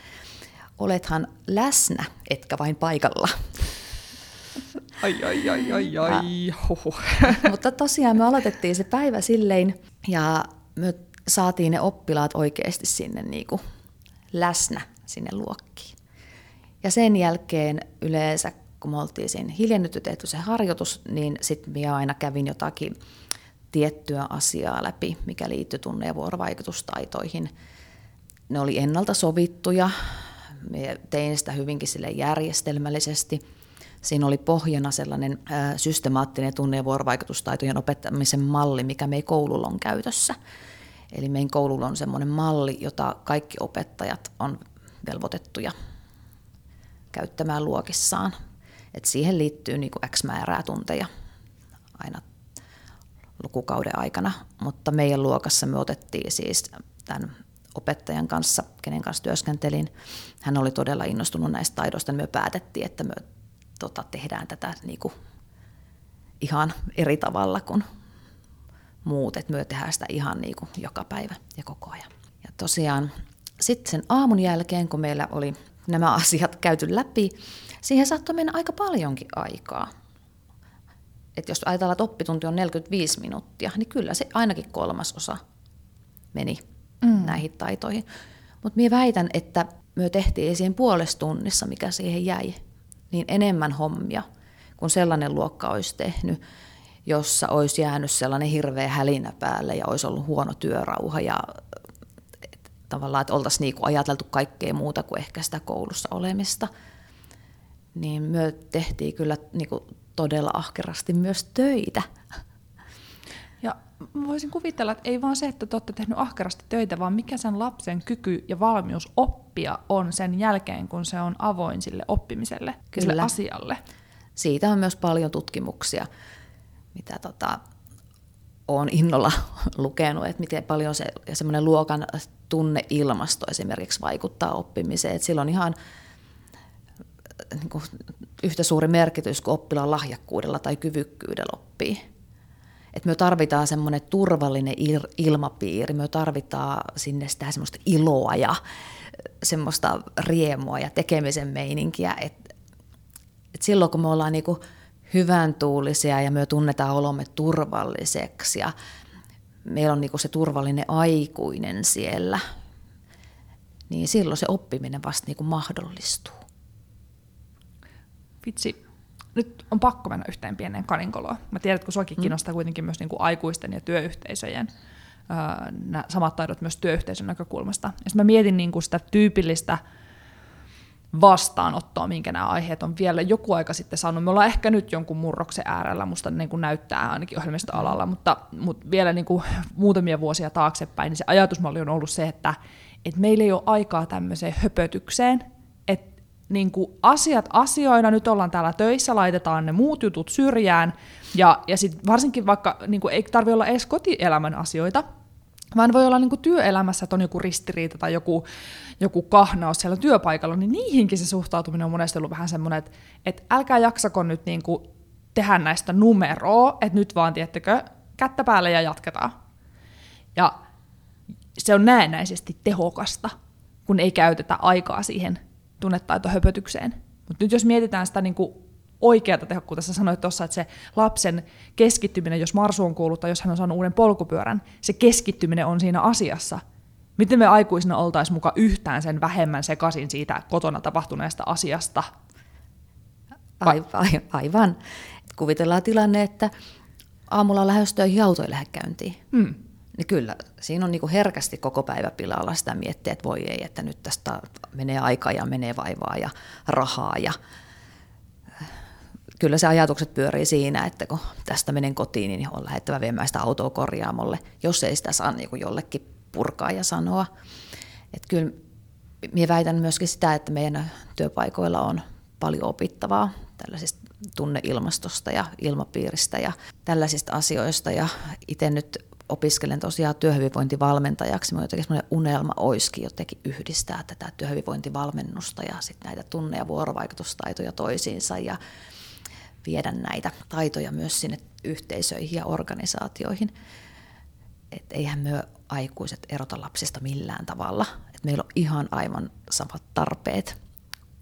olethan läsnä, etkä vain paikalla. Ai, ai, ai, ai, ai. Mutta tosiaan me aloitettiin se päivä silleen, ja me saatiin ne oppilaat oikeasti sinne niin kuin läsnä sinne luokkiin. Ja sen jälkeen yleensä, kun me oltiin siinä hiljennytty tehty se harjoitus, niin sitten minä aina kävin jotakin tiettyä asiaa läpi, mikä liittyi tunne- ja vuorovaikutustaitoihin. Ne oli ennalta sovittuja, me tein sitä hyvinkin sille järjestelmällisesti. Siinä oli pohjana sellainen ää, systemaattinen tunne- ja vuorovaikutustaitojen opettamisen malli, mikä meidän koululla on käytössä. Eli meidän koululla on sellainen malli, jota kaikki opettajat on velvoitettuja käyttämään luokissaan. Et siihen liittyy niin X määrää tunteja aina lukukauden aikana, mutta meidän luokassa me otettiin siis tämän opettajan kanssa, kenen kanssa työskentelin. Hän oli todella innostunut näistä taidoista, niin me päätettiin, että me tota, tehdään tätä niin kuin ihan eri tavalla kuin muut, että me tehdään sitä ihan niin kuin joka päivä ja koko ajan. Ja tosiaan sitten sen aamun jälkeen, kun meillä oli nämä asiat käyty läpi, siihen saattoi mennä aika paljonkin aikaa. Et jos ajatellaan, että oppitunti on 45 minuuttia, niin kyllä se ainakin kolmasosa meni mm. näihin taitoihin. Mutta minä väitän, että me tehtiin siihen puolessa tunnissa, mikä siihen jäi, niin enemmän hommia kuin sellainen luokka olisi tehnyt, jossa olisi jäänyt sellainen hirveä hälinä päälle ja olisi ollut huono työrauha ja tavallaan, että oltaisiin niinku ajateltu kaikkea muuta kuin ehkä sitä koulussa olemista, niin me tehtiin kyllä niinku todella ahkerasti myös töitä. Ja voisin kuvitella, että ei vaan se, että te olette tehnyt ahkerasti töitä, vaan mikä sen lapsen kyky ja valmius oppia on sen jälkeen, kun se on avoin sille oppimiselle, kyllä. sille asialle. Siitä on myös paljon tutkimuksia, mitä tota, olen innolla lukenut, että miten paljon se semmoinen luokan tunneilmasto esimerkiksi vaikuttaa oppimiseen. Että silloin ihan niin kuin, yhtä suuri merkitys kuin oppilaan lahjakkuudella tai kyvykkyydellä oppii. Et me tarvitaan semmoinen turvallinen ilmapiiri, me tarvitaan sinne sitä semmoista iloa ja semmoista riemua ja tekemisen meininkiä. Et, et silloin kun me ollaan niinku hyvän tuulisia ja me tunnetaan olomme turvalliseksi ja meillä on niinku se turvallinen aikuinen siellä, niin silloin se oppiminen vasta niinku mahdollistuu. Vitsi, nyt on pakko mennä yhteen pieneen kaninkoloon. Mä tiedän, että kun suakin mm. kiinnostaa kuitenkin myös niin kuin aikuisten ja työyhteisöjen nämä samat taidot myös työyhteisön näkökulmasta. Ja mä mietin niin kuin sitä tyypillistä vastaanottoa, minkä nämä aiheet on vielä joku aika sitten saanut. Me ollaan ehkä nyt jonkun murroksen äärellä, musta niin kuin näyttää ainakin ohjelmistoalalla, mm. mutta, mutta vielä niin kuin muutamia vuosia taaksepäin, niin se ajatusmalli on ollut se, että, että meillä ei ole aikaa tämmöiseen höpötykseen, niin kuin asiat asioina, nyt ollaan täällä töissä, laitetaan ne muut jutut syrjään, ja, ja sit varsinkin vaikka niin kuin ei tarvitse olla edes kotielämän asioita, vaan voi olla niin kuin työelämässä, että on joku ristiriita tai joku, joku kahnaus siellä työpaikalla, niin niihinkin se suhtautuminen on monesti ollut vähän semmoinen, että, että älkää jaksako nyt niin kuin tehdä näistä numeroa, että nyt vaan, tiettekö, kättä päälle ja jatketaan. Ja se on näennäisesti tehokasta, kun ei käytetä aikaa siihen tunnetaitohöpötykseen. Mutta nyt jos mietitään sitä niin kuin oikeata tehokkuutta, sä sanoit tuossa, että se lapsen keskittyminen, jos Marsu on kuullut tai jos hän on saanut uuden polkupyörän, se keskittyminen on siinä asiassa. Miten me aikuisina oltaisiin mukaan yhtään sen vähemmän sekaisin siitä kotona tapahtuneesta asiasta? Aivan. aivan. Kuvitellaan tilanne, että aamulla on lähes töihin auto ei lähde käyntiin. Hmm. Niin kyllä, siinä on niinku herkästi koko päivä pilalla sitä miettiä, että voi ei, että nyt tästä menee aikaa ja menee vaivaa ja rahaa ja kyllä se ajatukset pyörii siinä, että kun tästä menen kotiin, niin on lähettävä viemään sitä autoa korjaamolle, jos ei sitä saa niin kuin jollekin purkaa ja sanoa. Että kyllä minä väitän myöskin sitä, että meidän työpaikoilla on paljon opittavaa tällaisista tunneilmastosta ja ilmapiiristä ja tällaisista asioista. Ja itse nyt opiskelen tosiaan työhyvinvointivalmentajaksi. Minulla jotenkin sellainen unelma olisikin jotenkin yhdistää tätä työhyvinvointivalmennusta ja sitten näitä tunne- ja vuorovaikutustaitoja toisiinsa ja viedä näitä taitoja myös sinne yhteisöihin ja organisaatioihin. Et eihän me aikuiset erota lapsista millään tavalla. Et meillä on ihan aivan samat tarpeet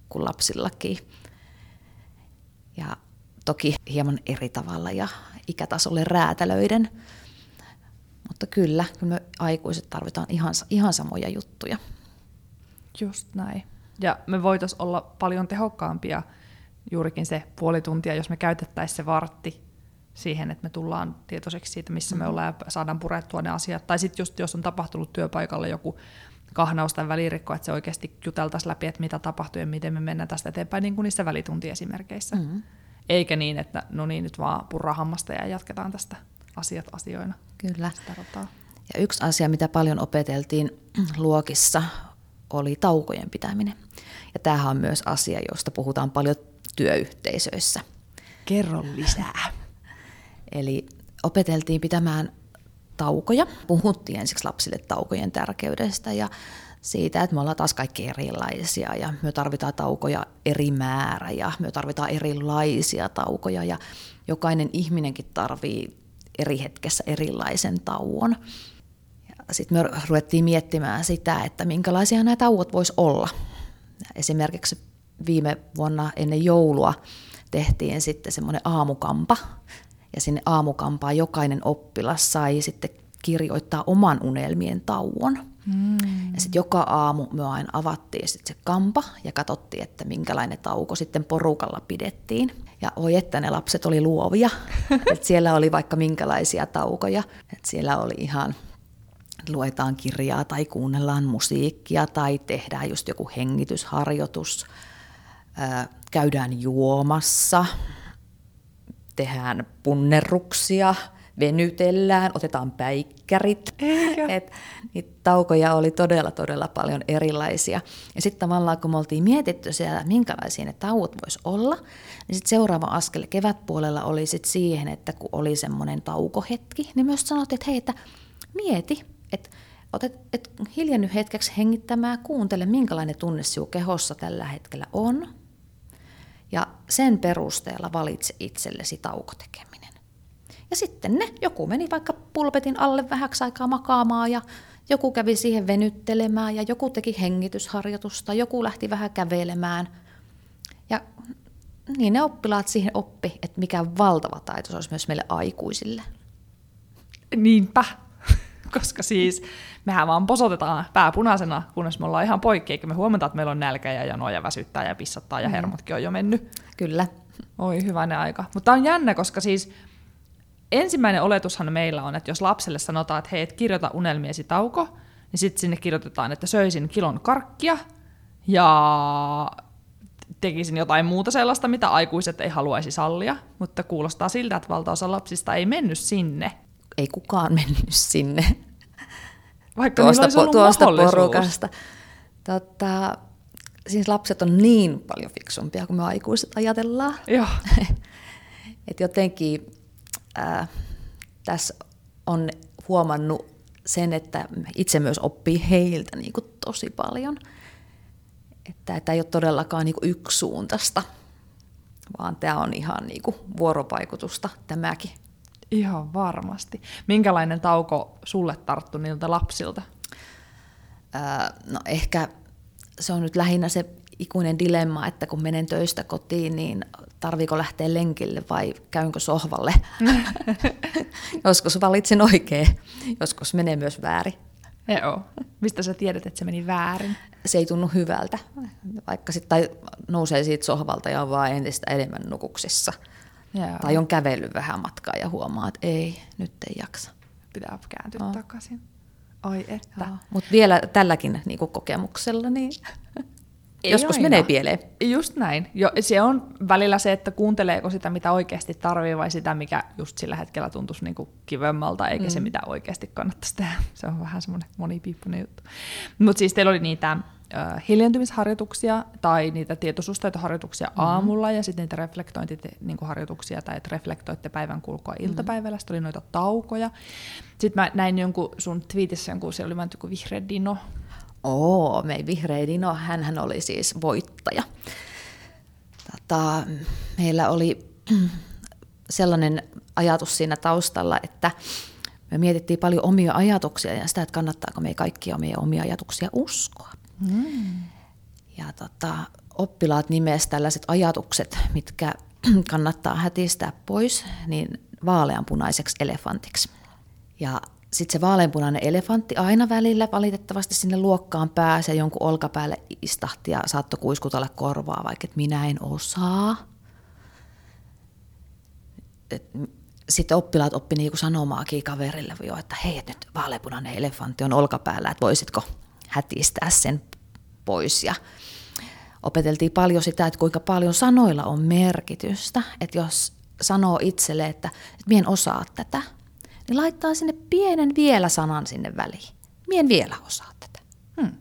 kuin lapsillakin. Ja toki hieman eri tavalla ja ikätasolle räätälöiden. Mutta kyllä, kyllä me aikuiset tarvitaan ihan, ihan samoja juttuja. Just näin. Ja me voitaisiin olla paljon tehokkaampia juurikin se puoli tuntia, jos me käytettäisiin se vartti siihen, että me tullaan tietoiseksi siitä, missä me mm-hmm. ollaan ja saadaan purettua ne asiat. Tai sitten just jos on tapahtunut työpaikalle joku kahnaus tai välirikko, että se oikeasti juteltaisiin läpi, että mitä tapahtuu ja miten me mennään tästä eteenpäin, niin kuin niissä välituntiesimerkkeissä. Mm-hmm. Eikä niin, että no niin, nyt vaan purraa hammasta ja jatketaan tästä asiat asioina. Kyllä. Ja yksi asia, mitä paljon opeteltiin luokissa, oli taukojen pitäminen. Ja tämähän on myös asia, josta puhutaan paljon työyhteisöissä. Kerro lisää. Eli opeteltiin pitämään taukoja. Puhuttiin ensiksi lapsille taukojen tärkeydestä ja siitä, että me ollaan taas kaikki erilaisia ja me tarvitaan taukoja eri määrä ja me tarvitaan erilaisia taukoja ja jokainen ihminenkin tarvii eri hetkessä erilaisen tauon. Sitten me ruvettiin miettimään sitä, että minkälaisia nämä tauot voisi olla. Esimerkiksi viime vuonna ennen joulua tehtiin sitten semmoinen aamukampa. Ja sinne aamukampaan jokainen oppilas sai sitten kirjoittaa oman unelmien tauon. Mm. Ja sitten joka aamu me aina avattiin sit se kampa ja katsottiin, että minkälainen tauko sitten porukalla pidettiin. Ja oi, että ne lapset oli luovia. Et siellä oli vaikka minkälaisia taukoja. Et siellä oli ihan luetaan kirjaa tai kuunnellaan musiikkia tai tehdään just joku hengitysharjoitus – käydään juomassa, tehdään punnerruksia, venytellään, otetaan päikkärit. Et, niitä taukoja oli todella, todella paljon erilaisia. Ja sitten tavallaan, kun me oltiin mietitty siellä, minkälaisia ne tauot vois olla, niin sitten seuraava askel kevätpuolella oli sitten siihen, että kun oli semmoinen taukohetki, niin myös sanottiin, että hei, että mieti, että otet, et hiljenny hetkeksi hengittämään, kuuntele, minkälainen tunne sinun kehossa tällä hetkellä on – Ja sen perusteella valitse itsellesi taukotekeminen. Ja sitten ne, joku meni vaikka pulpetin alle vähäksi aikaa makaamaan ja joku kävi siihen venyttelemään ja joku teki hengitysharjoitusta, joku lähti vähän kävelemään. Ja niin ne oppilaat siihen oppi, että mikä valtava taito se olisi myös meille aikuisille. Niinpä, koska siis mehän vaan posotetaan pää punaisena, kunnes me ollaan ihan poikki, eikä me huomata, että meillä on nälkä ja janoa ja väsyttää ja pissattaa ja mm. hermotkin on jo mennyt. Kyllä. Oi hyvänen aika. Mutta on jännä, koska siis ensimmäinen oletushan meillä on, että jos lapselle sanotaan, että hei, et kirjoita unelmiesi tauko, niin sitten sinne kirjoitetaan, että söisin kilon karkkia ja tekisin jotain muuta sellaista, mitä aikuiset ei haluaisi sallia, mutta kuulostaa siltä, että valtaosa lapsista ei mennyt sinne. Ei kukaan mennyt sinne. Vaikka tuosta, po, tuosta porukasta. Tota, siis lapset on niin paljon fiksumpia kuin me aikuiset ajatellaan. Joo. Et jotenkin äh, tässä on huomannut sen, että itse myös oppii heiltä niin kuin tosi paljon. Että tämä ei ole todellakaan niin kuin yksisuuntaista, vaan tämä on ihan niin kuin vuorovaikutusta tämäkin. Ihan varmasti. Minkälainen tauko sulle tarttu niiltä lapsilta? Öö, no ehkä se on nyt lähinnä se ikuinen dilemma, että kun menen töistä kotiin, niin tarviiko lähteä lenkille vai käynkö sohvalle. joskus valitsen oikein, joskus menee myös väärin. Joo. Mistä sä tiedät, että se meni väärin? Se ei tunnu hyvältä, vaikka sitten nousee siitä sohvalta ja on vaan entistä enemmän nukuksissa. Joo. Tai on kävellyt vähän matkaa ja huomaa, että ei, nyt ei jaksa. Pitää kääntyä oh. takaisin. Oi että. Mutta vielä tälläkin niin kokemuksella, niin ei joskus aina. menee pieleen. Just näin. Jo, se on välillä se, että kuunteleeko sitä, mitä oikeasti tarvii, vai sitä, mikä just sillä hetkellä tuntuisi niin kuin kivemmalta, eikä mm. se, mitä oikeasti kannattaisi tehdä. Se on vähän semmoinen monipiippunen juttu. Mutta siis teillä oli niitä hiljentymisharjoituksia tai niitä tietoisuustaitoharjoituksia mm-hmm. aamulla ja sitten niitä reflektointiharjoituksia tai että reflektoitte päivän kulkua mm-hmm. iltapäivällä. Sitten oli noita taukoja. Sitten mä näin jonkun sun twiitissä jonkun, siellä oli joku vihreä dino. Oo, me vihreä dino, hän oli siis voittaja. Tota, meillä oli sellainen ajatus siinä taustalla, että me mietittiin paljon omia ajatuksia ja sitä, että kannattaako me kaikki omia omia ajatuksia uskoa. Mm. Ja tota, oppilaat nimes tällaiset ajatukset, mitkä kannattaa hätistää pois, niin vaaleanpunaiseksi elefantiksi. Ja sitten se vaaleanpunainen elefantti aina välillä valitettavasti sinne luokkaan pääsee, jonkun olkapäälle istahti ja saattoi kuiskutella korvaa, vaikka että minä en osaa. sitten oppilaat oppi niinku sanomaakin kaverille jo, että hei, että nyt vaaleanpunainen elefantti on olkapäällä, että voisitko hätistää sen pois. Ja opeteltiin paljon sitä, että kuinka paljon sanoilla on merkitystä. Että jos sanoo itselle, että, että en osaa tätä, niin laittaa sinne pienen vielä sanan sinne väliin. Mien vielä osaa tätä. Hmm.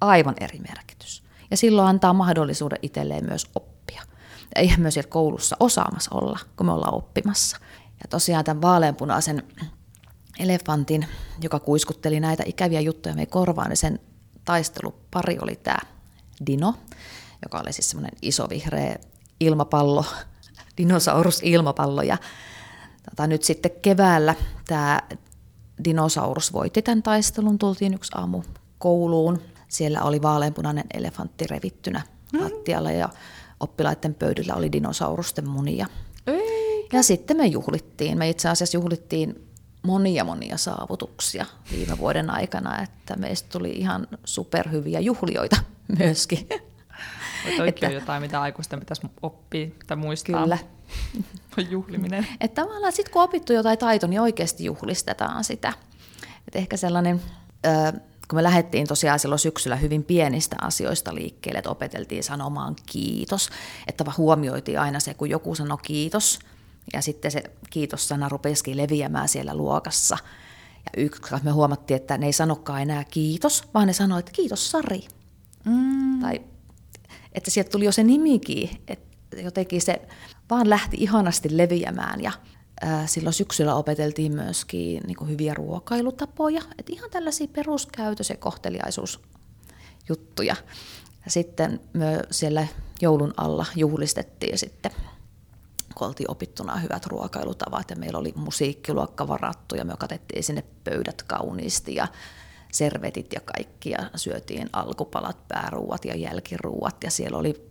Aivan eri merkitys. Ja silloin antaa mahdollisuuden itselleen myös oppia. Ja ihan myös siellä koulussa osaamassa olla, kun me ollaan oppimassa. Ja tosiaan tämän vaaleanpunaisen elefantin, joka kuiskutteli näitä ikäviä juttuja meidän korvaan, niin sen taistelupari oli tämä Dino, joka oli siis semmoinen iso vihreä ilmapallo, dinosaurus-ilmapallo. Ja tota, nyt sitten keväällä tämä dinosaurus voitti tämän taistelun. Tultiin yksi aamu kouluun. Siellä oli vaaleanpunainen elefantti revittynä mm. lattialla ja oppilaiden pöydillä oli dinosaurusten munia. Eikä. Ja sitten me juhlittiin. Me itse asiassa juhlittiin monia monia saavutuksia viime vuoden aikana, että meistä tuli ihan superhyviä juhlioita myöskin. Että, on jotain, mitä aikuisten pitäisi oppia tai muistaa. Kyllä. Juhliminen. Että tavallaan sitten kun opittu jotain taitoa, niin oikeasti juhlistetaan sitä. Et ehkä sellainen, kun me lähdettiin tosiaan silloin syksyllä hyvin pienistä asioista liikkeelle, että opeteltiin sanomaan kiitos, että huomioitiin aina se, kun joku sanoi kiitos, ja sitten se kiitos-sana rupesikin leviämään siellä luokassa. Ja yksi me huomattiin, että ne ei sanokaan enää kiitos, vaan ne sanoi, että kiitos Sari. Mm. Tai että sieltä tuli jo se nimikin, että jotenkin se vaan lähti ihanasti leviämään ja silloin syksyllä opeteltiin myöskin niin kuin hyviä ruokailutapoja, että ihan tällaisia peruskäytös- ja kohteliaisuusjuttuja. Ja sitten me siellä joulun alla juhlistettiin sitten kun oltiin opittuna hyvät ruokailutavat ja meillä oli musiikkiluokka varattu ja me katettiin sinne pöydät kauniisti ja servetit ja kaikki ja syötiin alkupalat, pääruuat ja jälkiruuat ja siellä oli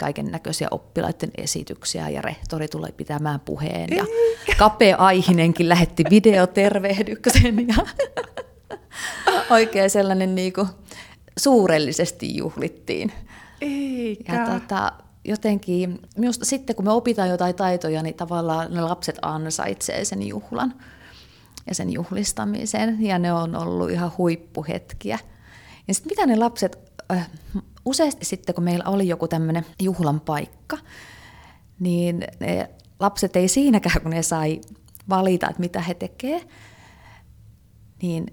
kaiken näköisiä oppilaiden esityksiä ja rehtori tuli pitämään puheen ja Kape Aihinenkin lähetti videotervehdyksen ja oikein sellainen niin kuin suurellisesti juhlittiin. Eikä. Ja tota, jotenkin, minusta sitten kun me opitaan jotain taitoja, niin tavallaan ne lapset ansaitsee sen juhlan ja sen juhlistamisen, ja ne on ollut ihan huippuhetkiä. Ja sitten mitä ne lapset, äh, useasti sitten kun meillä oli joku tämmöinen juhlan paikka, niin ne lapset ei siinäkään, kun ne sai valita, että mitä he tekee, niin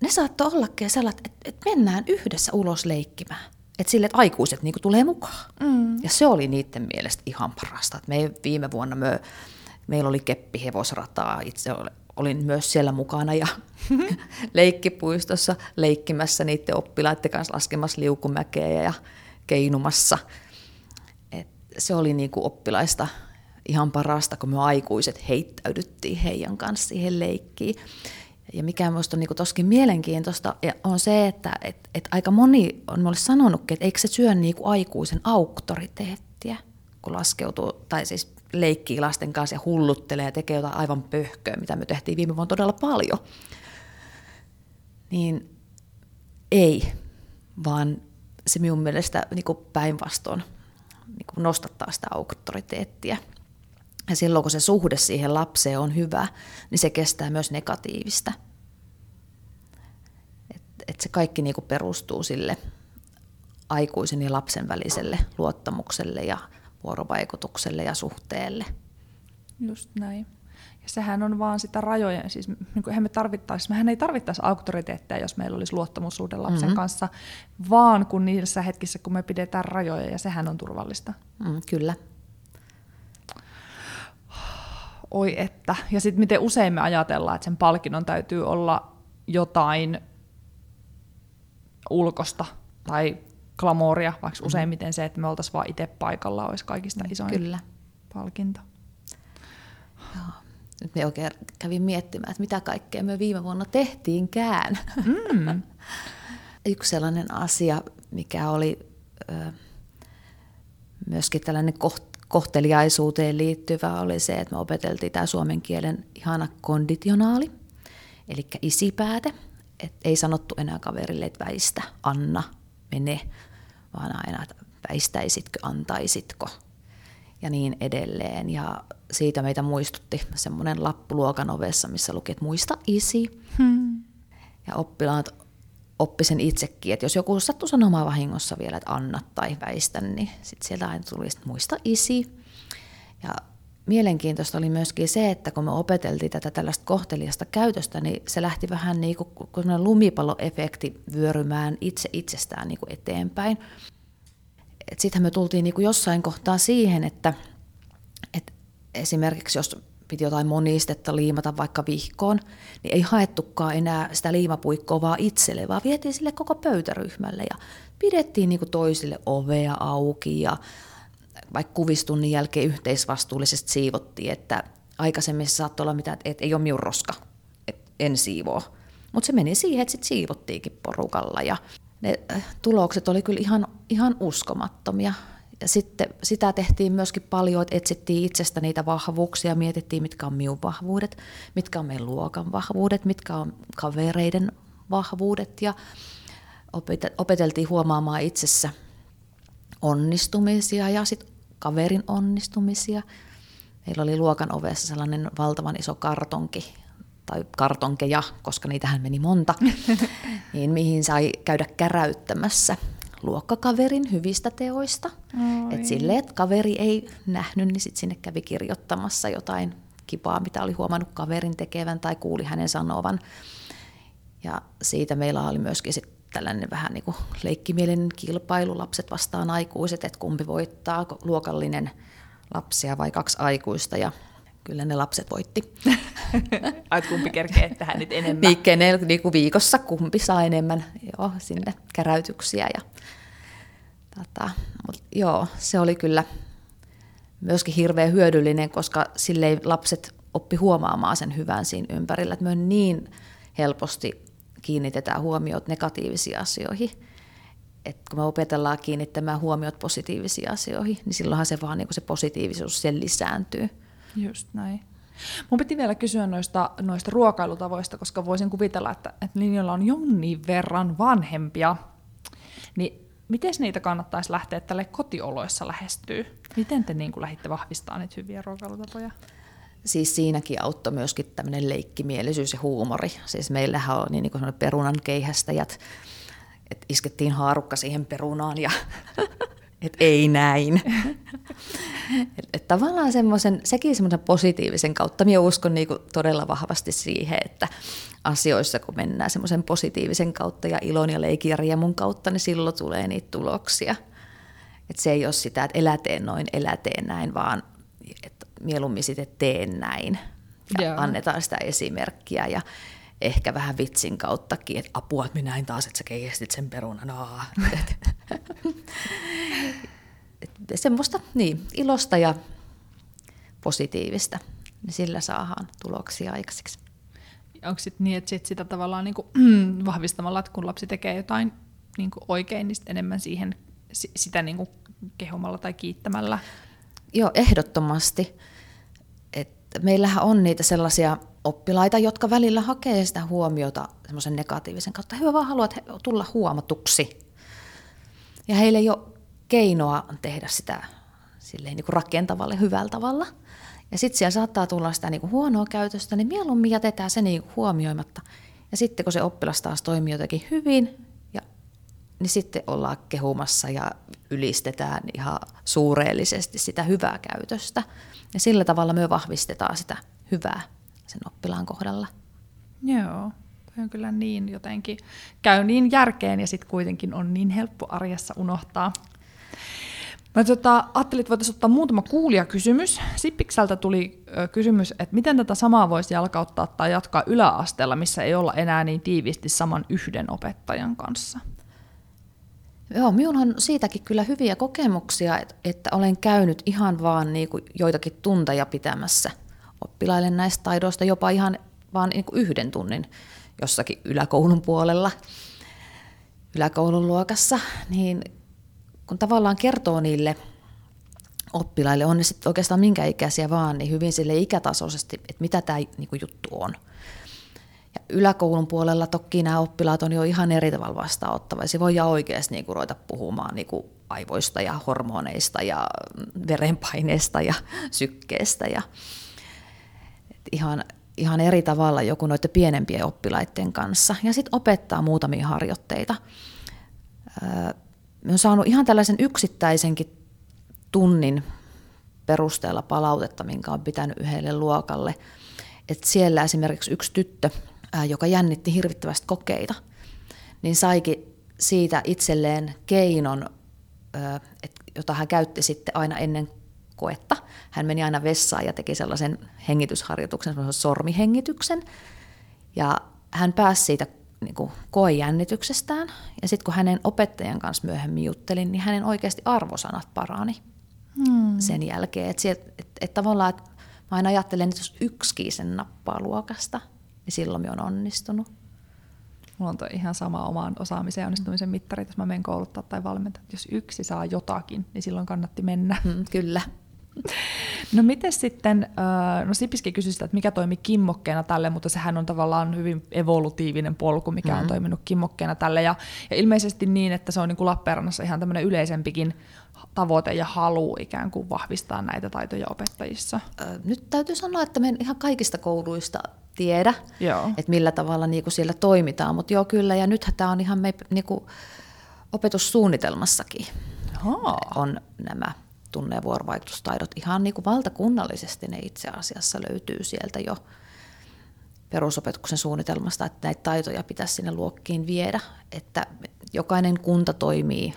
ne saattoi ollakin sellaiset, että, että mennään yhdessä ulos leikkimään. Että sille, että aikuiset niin tulee mukaan. Mm. Ja se oli niiden mielestä ihan parasta. Et me viime vuonna me, meillä oli keppihevosrataa, itse olin myös siellä mukana ja leikkipuistossa leikkimässä niiden oppilaiden kanssa laskemassa liukumäkeä ja keinumassa. Et se oli niin kuin oppilaista ihan parasta, kun me aikuiset heittäydyttiin heidän kanssa siihen leikkiin. Ja mikä minusta on niin toskin mielenkiintoista on se, että et, et aika moni on minulle sanonutkin, että eikö se syö niin kuin aikuisen auktoriteettia, kun laskeutuu, tai siis leikkii lasten kanssa ja hulluttelee ja tekee jotain aivan pöhköä, mitä me tehtiin viime vuonna todella paljon. Niin ei, vaan se minun mielestä niin päinvastoin niin nostattaa sitä auktoriteettia – ja silloin kun se suhde siihen lapseen on hyvä, niin se kestää myös negatiivista. Et, et se kaikki niinku perustuu sille aikuisen ja lapsen väliselle luottamukselle ja vuorovaikutukselle ja suhteelle. Just näin. Ja sehän on vaan sitä rajojen, siis niin kuin me tarvittaisi, mehän ei tarvittaisi auktoriteetteja, jos meillä olisi luottamussuhde lapsen mm-hmm. kanssa, vaan kun niissä hetkissä, kun me pidetään rajoja, ja sehän on turvallista. Mm, kyllä oi että. Ja sitten miten usein me ajatellaan, että sen palkinnon täytyy olla jotain ulkosta tai glamouria, vaikka mm. useimmiten se, että me oltaisiin vaan itse paikalla, olisi kaikista mm, isoin Kyllä. palkinto. Joo. Nyt me oikein kävin miettimään, että mitä kaikkea me viime vuonna tehtiinkään. Mm. Yksi sellainen asia, mikä oli ö, myöskin tällainen koht, kohteliaisuuteen liittyvä oli se, että me opeteltiin tämä suomen kielen ihana konditionaali, eli isipääte. Et ei sanottu enää kaverille, että väistä, anna, mene, vaan aina, että väistäisitkö, antaisitko ja niin edelleen. Ja siitä meitä muistutti semmoinen lappu luokan ovessa, missä luki, että muista isi. Hmm. Ja oppilaat oppi sen itsekin, että jos joku sattuu sanomaan vahingossa vielä, että anna tai väistä, niin sitten sieltä aina tuli, että muista isi. Ja mielenkiintoista oli myöskin se, että kun me opeteltiin tätä tällaista kohteliasta käytöstä, niin se lähti vähän niin kuin, kuin lumipalloefekti vyörymään itse itsestään niin kuin eteenpäin. Sittenhän me tultiin niin kuin jossain kohtaa siihen, että, että esimerkiksi jos piti jotain monistetta liimata vaikka vihkoon, niin ei haettukaan enää sitä liimapuikkoa vaan itselle, vaan vietiin sille koko pöytäryhmälle ja pidettiin niin kuin toisille ovea auki ja vaikka kuvistunnin jälkeen yhteisvastuullisesti siivottiin, että aikaisemmin se saattoi olla mitä, että ei ole minun roska, että en siivoo. Mutta se meni siihen, että sitten siivottiinkin porukalla ja ne äh, tulokset oli kyllä ihan, ihan uskomattomia. Ja sitten sitä tehtiin myöskin paljon, että etsittiin itsestä niitä vahvuuksia, mietittiin mitkä on minun vahvuudet, mitkä on meidän luokan vahvuudet, mitkä on kavereiden vahvuudet ja opeteltiin huomaamaan itsessä onnistumisia ja sitten kaverin onnistumisia. Meillä oli luokan ovessa sellainen valtavan iso kartonki, tai kartonkeja, koska niitähän meni monta, niin mihin sai käydä käräyttämässä luokkakaverin hyvistä teoista. Et silleen, että kaveri ei nähnyt, niin sit sinne kävi kirjoittamassa jotain kipaa, mitä oli huomannut kaverin tekevän tai kuuli hänen sanovan. Ja siitä meillä oli myöskin sit tällainen vähän niin kuin leikkimielinen kilpailu, lapset vastaan aikuiset, että kumpi voittaa, luokallinen lapsia vai kaksi aikuista. Ja kyllä ne lapset voitti. Ai, kumpi kerkee tähän nyt enemmän? Niin, kenel, niin kuin viikossa kumpi saa enemmän joo, sinne käräytyksiä. Ja, tota, joo, se oli kyllä myöskin hirveän hyödyllinen, koska silleen lapset oppi huomaamaan sen hyvän siinä ympärillä, että me niin helposti kiinnitetään huomiot negatiivisiin asioihin. Et kun me opetellaan kiinnittämään huomiot positiivisiin asioihin, niin silloinhan se vaan niin se positiivisuus sen lisääntyy. Just näin. Mun piti vielä kysyä noista, noista ruokailutavoista, koska voisin kuvitella, että, että linjoilla on jonnin verran vanhempia. Niin miten niitä kannattaisi lähteä tälle kotioloissa lähestyä? Miten te niin kuin lähditte vahvistamaan niitä hyviä ruokailutapoja? Siis siinäkin auttoi myöskin tämmöinen leikkimielisyys ja huumori. Siis meillähän on niin kuin perunan keihästäjät, että iskettiin haarukka siihen perunaan ja että ei näin. et, et tavallaan semmoisen, sekin semmoisen positiivisen kautta, minä uskon niin todella vahvasti siihen, että asioissa kun mennään semmoisen positiivisen kautta ja ilon ja leikin ja riemun kautta, niin silloin tulee niitä tuloksia. Et se ei ole sitä, että eläteen noin, eläteen näin, vaan mieluummin sitten teen näin. Ja Joo. annetaan sitä esimerkkiä ja ehkä vähän vitsin kauttakin, että apua, että minä näin taas, että sä keihästit sen perunan. semmoista niin, ilosta ja positiivista, niin sillä saadaan tuloksia aikaiseksi. Onko sitten niin, että sit sitä tavallaan niin kuin, vahvistamalla, että kun lapsi tekee jotain niin kuin oikein, niin enemmän siihen sitä niin kuin kehomalla tai kiittämällä? Joo, ehdottomasti. Et meillähän on niitä sellaisia oppilaita, jotka välillä hakee sitä huomiota semmoisen negatiivisen kautta. He vaan haluavat tulla huomatuksi. Ja heillä ei ole keinoa tehdä sitä silleen niin kuin rakentavalle, hyvällä tavalla. Ja sitten siellä saattaa tulla sitä niin kuin huonoa käytöstä, niin mieluummin jätetään se niin huomioimatta. Ja sitten kun se oppilas taas toimii jotenkin hyvin, niin sitten ollaan kehumassa ja ylistetään ihan suureellisesti sitä hyvää käytöstä. Ja sillä tavalla me vahvistetaan sitä hyvää sen oppilaan kohdalla. Joo, toi on kyllä niin jotenkin, käy niin järkeen ja sitten kuitenkin on niin helppo arjessa unohtaa. Mä tota, ajattelin, että voitaisiin ottaa muutama kuulijakysymys. Sippikseltä tuli kysymys, että miten tätä samaa voisi jalkauttaa tai jatkaa yläasteella, missä ei olla enää niin tiiviisti saman yhden opettajan kanssa? Joo, minulla on siitäkin kyllä hyviä kokemuksia, että, olen käynyt ihan vaan niin kuin joitakin tunteja pitämässä oppilaille näistä taidoista, jopa ihan vaan niin kuin yhden tunnin jossakin yläkoulun puolella, yläkoulun luokassa, niin kun tavallaan kertoo niille oppilaille, on ne sitten oikeastaan minkä ikäisiä vaan, niin hyvin sille ikätasoisesti, että mitä tämä niinku juttu on. Ja yläkoulun puolella toki nämä oppilaat on jo ihan eri tavalla vastaanottavaisia. Voi oikeasti niinku ruveta puhumaan niinku aivoista ja hormoneista ja verenpaineesta ja sykkeestä. Ja, ihan, ihan eri tavalla joku noiden pienempien oppilaiden kanssa. Ja sitten opettaa muutamia harjoitteita olen saanut ihan tällaisen yksittäisenkin tunnin perusteella palautetta, minkä on pitänyt yhdelle luokalle. Että siellä esimerkiksi yksi tyttö, joka jännitti hirvittävästi kokeita, niin saikin siitä itselleen keinon, jota hän käytti sitten aina ennen koetta. Hän meni aina vessaan ja teki sellaisen hengitysharjoituksen, sellaisen sormihengityksen. Ja hän pääsi siitä niin kuin koejännityksestään. Ja sitten kun hänen opettajan kanssa myöhemmin juttelin, niin hänen oikeasti arvosanat parani hmm. sen jälkeen. Että et, et, et tavallaan, että mä aina ajattelen, että jos yksikin sen nappaa luokasta, niin silloin me on onnistunut. Mulla on toi ihan sama omaan osaamisen ja onnistumisen mittari, jos mä menen kouluttaa tai valmentaa. Jos yksi saa jotakin, niin silloin kannatti mennä. Hmm, kyllä. No miten sitten, no Sipiskin kysyi sitä, että mikä toimi kimmokkeena tälle, mutta sehän on tavallaan hyvin evolutiivinen polku, mikä mm-hmm. on toiminut kimmokkeena tälle. Ja, ja ilmeisesti niin, että se on niin kuin Lappeenrannassa ihan tämmöinen yleisempikin tavoite ja halu ikään kuin vahvistaa näitä taitoja opettajissa. Nyt täytyy sanoa, että me ihan kaikista kouluista tiedä, joo. että millä tavalla niin kuin siellä toimitaan, mutta joo kyllä, ja nythän tämä on ihan me, niin kuin opetussuunnitelmassakin Aha. on nämä tunne- ja vuorovaikutustaidot ihan niin kuin valtakunnallisesti ne itse asiassa löytyy sieltä jo perusopetuksen suunnitelmasta, että näitä taitoja pitäisi sinne luokkiin viedä, että jokainen kunta toimii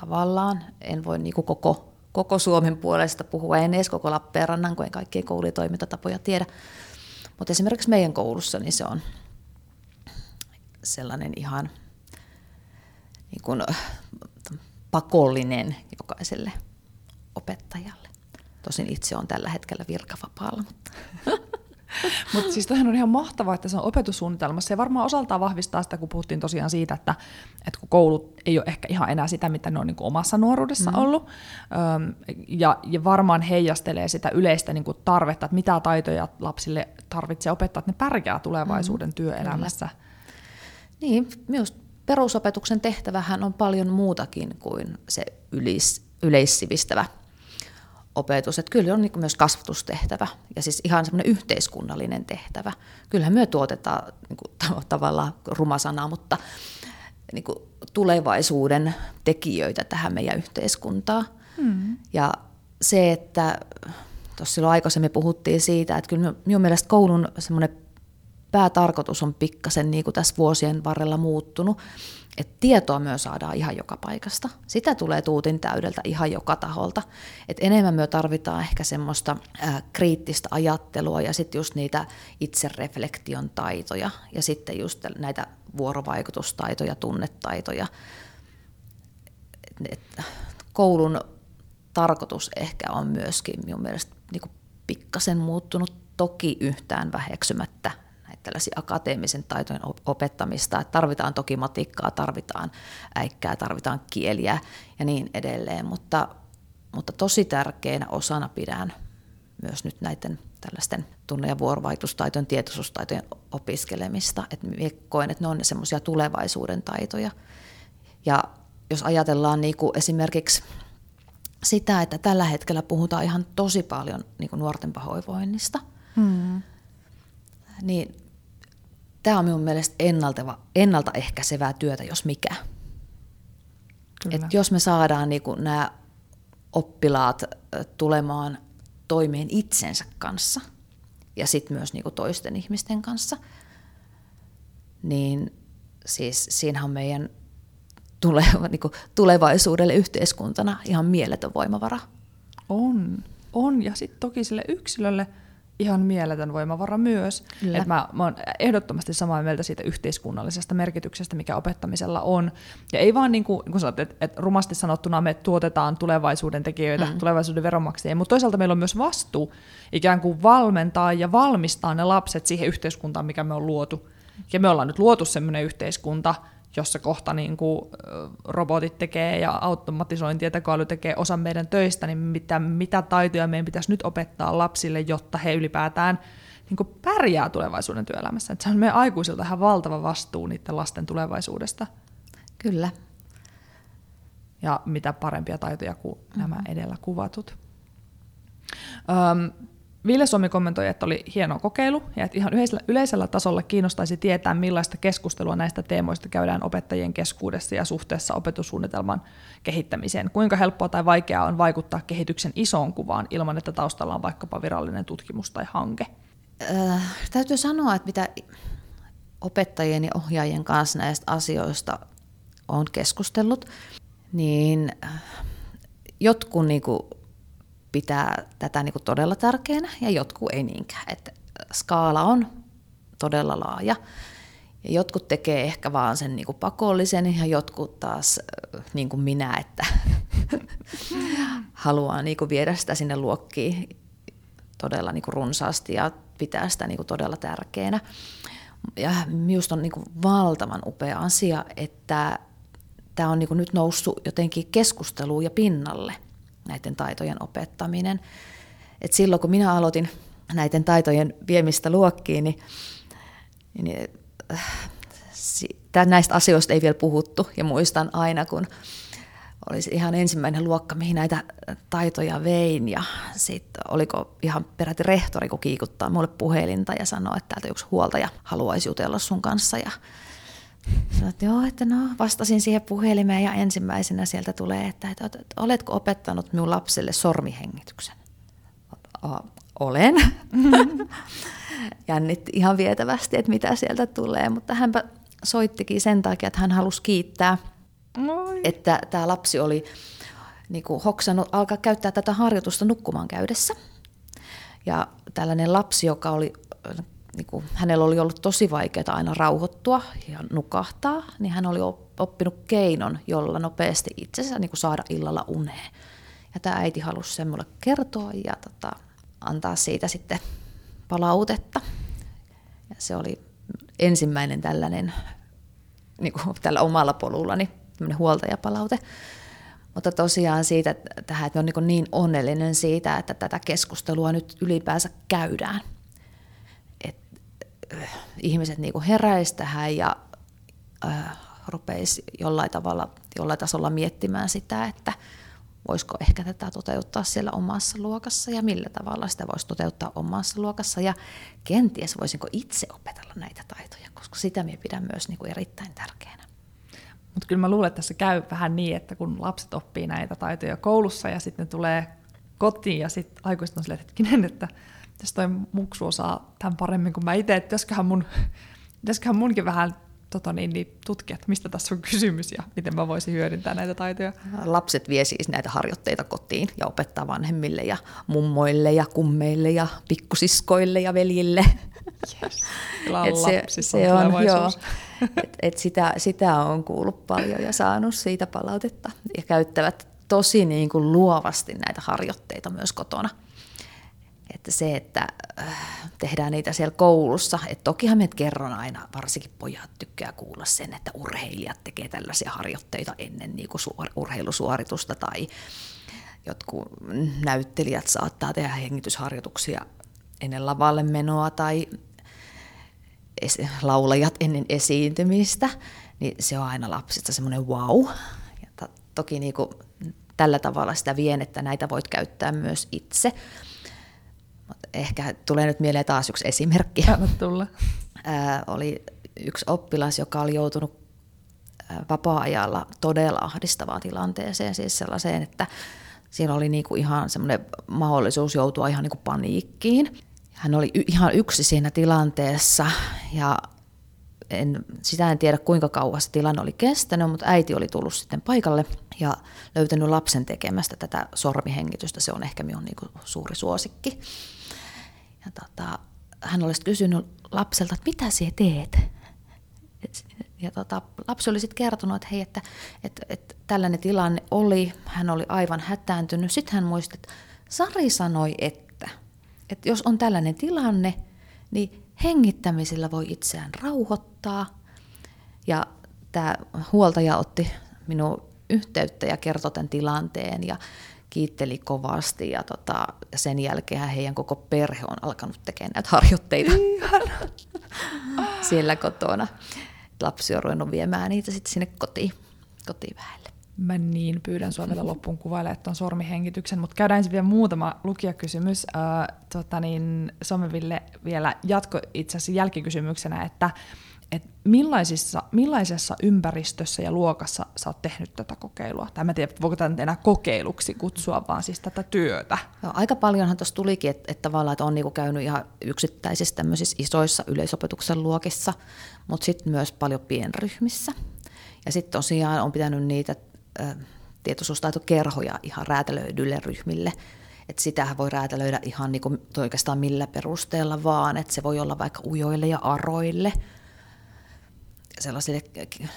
tavallaan, en voi niin kuin koko, koko Suomen puolesta puhua, en edes koko Lappeenrannan, kun en kaikkia koulutoimintatapoja tiedä, mutta esimerkiksi meidän koulussa niin se on sellainen ihan niin kuin pakollinen jokaiselle opettajalle. Tosin itse on tällä hetkellä virkavapaalla, mutta... Mutta siis toihan on ihan mahtavaa, että se on opetussuunnitelmassa. Se varmaan osaltaan vahvistaa sitä, kun puhuttiin tosiaan siitä, että, että kun koulut ei ole ehkä ihan enää sitä, mitä ne on niin kuin omassa nuoruudessa mm. ollut. Öm, ja, ja varmaan heijastelee sitä yleistä niin kuin tarvetta, että mitä taitoja lapsille tarvitsee opettaa, että ne pärjää tulevaisuuden mm. työelämässä. Kyllä. Niin, myös perusopetuksen tehtävähän on paljon muutakin kuin se yleis, yleissivistävä opetus. Että kyllä on niin myös kasvatustehtävä ja siis ihan semmoinen yhteiskunnallinen tehtävä. Kyllähän me tuotetaan niin kuin, tavallaan rumasana, mutta niin kuin, tulevaisuuden tekijöitä tähän meidän yhteiskuntaan. Mm. Ja se, että tuossa silloin aikaisemmin puhuttiin siitä, että kyllä minun mielestä koulun semmoinen päätarkoitus on pikkasen niin kuin tässä vuosien varrella muuttunut, että tietoa myös saadaan ihan joka paikasta. Sitä tulee tuutin täydeltä ihan joka taholta. Et enemmän me tarvitaan ehkä semmoista ää, kriittistä ajattelua ja sitten just niitä itsereflektion taitoja ja sitten just näitä vuorovaikutustaitoja, tunnetaitoja. Et, et, koulun tarkoitus ehkä on myöskin minun mielestä niin pikkasen muuttunut toki yhtään väheksymättä tällaisia akateemisen taitojen opettamista, että tarvitaan toki matikkaa, tarvitaan äikkää, tarvitaan kieliä ja niin edelleen, mutta, mutta tosi tärkeänä osana pidän myös nyt näiden tällaisten tunne- ja vuorovaikutustaitojen, tietoisuustaitojen opiskelemista, että koen, että ne on semmoisia tulevaisuuden taitoja. Ja jos ajatellaan niin kuin esimerkiksi sitä, että tällä hetkellä puhutaan ihan tosi paljon niin kuin nuorten pahoinvoinnista, hmm. niin tämä on minun mielestä ennalta, ennaltaehkäisevää työtä, jos mikä. Et jos me saadaan niin nämä oppilaat tulemaan toimeen itsensä kanssa ja sitten myös niin toisten ihmisten kanssa, niin siis siinähän meidän tuleva, niin tulevaisuudelle yhteiskuntana ihan mieletön voimavara. On, on. Ja sitten toki sille yksilölle – ihan mieletön voimavara myös. Että mä, mä oon ehdottomasti samaa mieltä siitä yhteiskunnallisesta merkityksestä, mikä opettamisella on. Ja ei vaan niin kuin, niin kuin sanot, että, että rumasti sanottuna me tuotetaan tulevaisuuden tekijöitä, mm. tulevaisuuden veronmaksajia, mutta toisaalta meillä on myös vastuu ikään kuin valmentaa ja valmistaa ne lapset siihen yhteiskuntaan, mikä me on luotu. Ja me ollaan nyt luotu semmoinen yhteiskunta, jossa kohta niin kuin robotit tekee ja automatisointi ja tekoäly tekee osan meidän töistä, niin mitä, mitä taitoja meidän pitäisi nyt opettaa lapsille, jotta he ylipäätään niin kuin pärjää tulevaisuuden työelämässä. Että se on meidän aikuisilta ihan valtava vastuu niiden lasten tulevaisuudesta. Kyllä. Ja mitä parempia taitoja kuin mm-hmm. nämä edellä kuvatut. Öm, Ville Suomi kommentoi, että oli hieno kokeilu ja että ihan yleisellä, yleisellä tasolla kiinnostaisi tietää, millaista keskustelua näistä teemoista käydään opettajien keskuudessa ja suhteessa opetussuunnitelman kehittämiseen. Kuinka helppoa tai vaikeaa on vaikuttaa kehityksen isoon kuvaan ilman, että taustalla on vaikkapa virallinen tutkimus tai hanke? Äh, täytyy sanoa, että mitä opettajien ja ohjaajien kanssa näistä asioista on keskustellut, niin äh, jotkut niin kuin pitää tätä niin kuin todella tärkeänä ja jotkut ei niinkään. Että skaala on todella laaja. Ja jotkut tekee ehkä vaan sen niin kuin pakollisen ja jotkut taas niin kuin minä, että haluaa niin kuin viedä sitä sinne luokkiin todella niin kuin runsaasti ja pitää sitä niin kuin todella tärkeänä. Ja minusta on niin kuin valtavan upea asia, että tämä on niin kuin nyt noussut jotenkin keskusteluun ja pinnalle – näiden taitojen opettaminen. Et silloin kun minä aloitin näiden taitojen viemistä luokkiin, niin, niin äh, näistä asioista ei vielä puhuttu. Ja muistan aina, kun olisi ihan ensimmäinen luokka, mihin näitä taitoja vein. Ja sitten oliko ihan peräti rehtori, kun kiikuttaa mulle puhelinta ja sanoo, että täältä yksi huoltaja haluaisi jutella sun kanssa. Ja Sanoin, että joo, että no, vastasin siihen puhelimeen ja ensimmäisenä sieltä tulee, että, että, oletko opettanut minun lapselle sormihengityksen? Olen. Jännitti ihan vietävästi, että mitä sieltä tulee, mutta hänpä soittikin sen takia, että hän halusi kiittää, Moi. että tämä lapsi oli niin kuin hoksannut alkaa käyttää tätä harjoitusta nukkumaan käydessä. Ja tällainen lapsi, joka oli niin kuin, hänellä oli ollut tosi vaikeaa aina rauhoittua ja nukahtaa, niin hän oli oppinut keinon, jolla nopeasti itsensä niin kuin saada illalla uneen. Ja tämä äiti halusi sen mulle kertoa ja tota, antaa siitä sitten palautetta. Ja se oli ensimmäinen tällainen niin kuin tällä omalla polullani huoltajapalaute. Mutta tosiaan siitä tähän, että on niin, niin onnellinen siitä, että tätä keskustelua nyt ylipäänsä käydään. Et, ihmiset niin heräisivät tähän ja äh, rupeisi jollain tavalla, jollain tasolla miettimään sitä, että voisiko ehkä tätä toteuttaa siellä omassa luokassa ja millä tavalla sitä voisi toteuttaa omassa luokassa ja kenties voisinko itse opetella näitä taitoja, koska sitä minä pidän myös niin kuin erittäin tärkeänä. Mutta kyllä mä luulen, että tässä käy vähän niin, että kun lapset oppii näitä taitoja koulussa ja sitten ne tulee kotiin ja sitten aikuiset on silleen, hetkinen, että tässä toi muksu osaa tämän paremmin kuin mä itse, että pitäisiköhän, mun, pitäisiköhän munkin vähän tota niin, niin tutkia, että mistä tässä on kysymys ja miten mä voisin hyödyntää näitä taitoja. Lapset vie siis näitä harjoitteita kotiin ja opettaa vanhemmille ja mummoille ja kummeille ja pikkusiskoille ja veljille. Yes. et se, se on, joo, et, et sitä, sitä on kuullut paljon ja saanut siitä palautetta ja käyttävät tosi niin kuin luovasti näitä harjoitteita myös kotona. Että se, että äh, tehdään niitä siellä koulussa, että tokihan me kerron aina, varsinkin pojat tykkää kuulla sen, että urheilijat tekee tällaisia harjoitteita ennen niin kuin suor- urheilusuoritusta tai jotkut näyttelijät saattaa tehdä hengitysharjoituksia ennen lavalle menoa tai laulajat ennen esiintymistä, niin se on aina lapsista semmoinen wow. Ja to, toki niin kuin tällä tavalla sitä vien, että näitä voit käyttää myös itse. Ehkä tulee nyt mieleen taas yksi esimerkki. Anna tulla. Ää, oli yksi oppilas, joka oli joutunut vapaa-ajalla todella ahdistavaan tilanteeseen, siis sellaiseen, että siinä oli niinku ihan semmoinen mahdollisuus joutua ihan niinku paniikkiin. Hän oli ihan yksi siinä tilanteessa ja en, sitä en tiedä kuinka kauan se tilanne oli kestänyt, mutta äiti oli tullut sitten paikalle ja löytänyt lapsen tekemästä tätä sormihengitystä. Se on ehkä minun niin suuri suosikki. Ja tota, hän olisi kysynyt lapselta, että mitä sinä teet? Ja tota, lapsi oli sitten kertonut, että hei, että, että, että tällainen tilanne oli, hän oli aivan hätääntynyt. Sitten hän muisti, että Sari sanoi, että että jos on tällainen tilanne, niin hengittämisellä voi itseään rauhoittaa. Ja tämä huoltaja otti minun yhteyttä ja kertoi tämän tilanteen ja kiitteli kovasti ja tota, sen jälkeen heidän koko perhe on alkanut tekemään näitä harjoitteita siellä kotona. Lapsi on ruvennut viemään niitä sitten sinne kotiin, kotiin väelle. Mä niin pyydän sua vielä loppuun kuvailemaan tuon sormihengityksen, mutta käydään ensin vielä muutama lukijakysymys. Äh, tota niin, Someville vielä jatko itse asiassa jälkikysymyksenä, että et millaisissa, millaisessa ympäristössä ja luokassa sä oot tehnyt tätä kokeilua? Tai mä tiedä, voiko tätä enää kokeiluksi kutsua, vaan siis tätä työtä. No, aika paljonhan tuossa tulikin, että, että tavallaan että on niinku käynyt ihan yksittäisissä tämmöisissä isoissa yleisopetuksen luokissa, mutta sitten myös paljon pienryhmissä. Ja sitten tosiaan on pitänyt niitä tietoisuustaitokerhoja ihan räätälöidyille ryhmille. Että sitähän voi räätälöidä ihan niin oikeastaan millä perusteella vaan, että se voi olla vaikka ujoille ja aroille, sellaisille,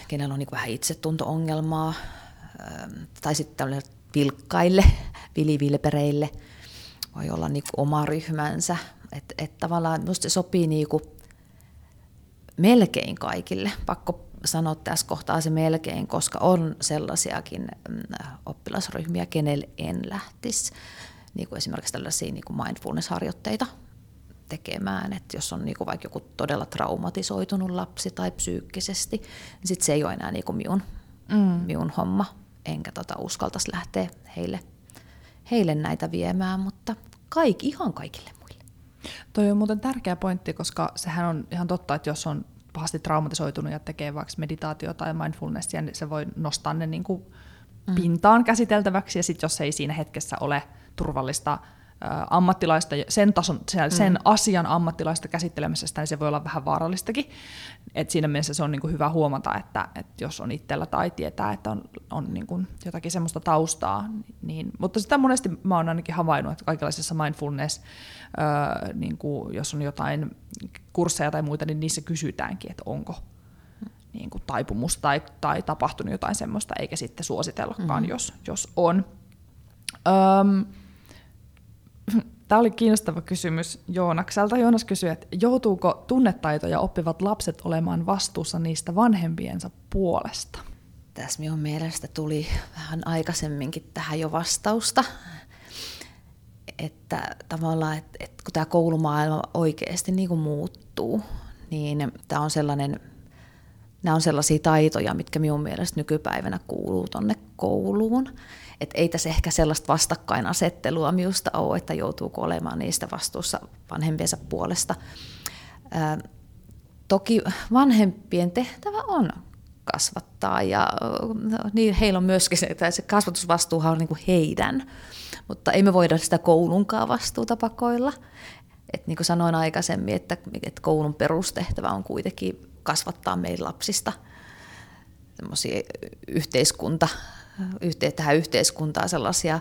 kenellä on niin vähän itsetunto-ongelmaa, tai sitten pilkkaille, vilivilpereille, voi olla niin oma ryhmänsä. Että et tavallaan minusta se sopii niin kuin melkein kaikille. Pakko sanoa tässä kohtaa se melkein, koska on sellaisiakin mm, oppilasryhmiä, kenelle en lähtisi. Niin kuin esimerkiksi tällaisia niin kuin mindfulness-harjoitteita tekemään, että jos on niin kuin vaikka joku todella traumatisoitunut lapsi tai psyykkisesti, niin sit se ei ole enää niin kuin minun, mm. minun homma, enkä tota uskaltaisi lähteä heille, heille näitä viemään, mutta kaikki, ihan kaikille muille. Toi on muuten tärkeä pointti, koska sehän on ihan totta, että jos on pahasti traumatisoitunut ja tekee vaikka meditaatiota tai mindfulnessia, niin se voi nostaa ne niin kuin mm. pintaan käsiteltäväksi, ja sitten jos ei siinä hetkessä ole turvallista ammattilaista, sen, tason, sen, sen mm. asian ammattilaista käsittelemässä, niin se voi olla vähän vaarallistakin. Et siinä mielessä se on niin kuin hyvä huomata, että, että jos on itsellä tai tietää, että on, on niin kuin jotakin semmoista taustaa. Niin, mutta sitä monesti mä oon ainakin havainnut, että kaikenlaisessa mindfulness, öö, niin kuin jos on jotain kursseja tai muita, niin niissä kysytäänkin, että onko niin kuin taipumus tai, tai tapahtunut jotain semmoista, eikä sitten suositellakaan, mm. jos, jos on. Öm, Tämä oli kiinnostava kysymys Joonakselta. Joonas kysyi, että joutuuko tunnetaitoja oppivat lapset olemaan vastuussa niistä vanhempiensa puolesta? Tässä minun mielestä tuli vähän aikaisemminkin tähän jo vastausta. Että tavallaan, että, että kun tämä koulumaailma oikeasti niin kuin muuttuu, niin tämä on sellainen, nämä on sellaisia taitoja, mitkä minun mielestä nykypäivänä kuuluu tuonne kouluun. Et ei tässä ehkä sellaista vastakkainasettelua minusta ole, että joutuuko olemaan niistä vastuussa vanhempiensa puolesta. Ää, toki vanhempien tehtävä on kasvattaa ja niin heillä on myöskin se, että se kasvatusvastuuhan on niin kuin heidän, mutta ei me voida sitä koulunkaan vastuuta pakoilla. Et niin kuin sanoin aikaisemmin, että, että koulun perustehtävä on kuitenkin kasvattaa meidän lapsista yhteiskunta yhteen, tähän yhteiskuntaan sellaisia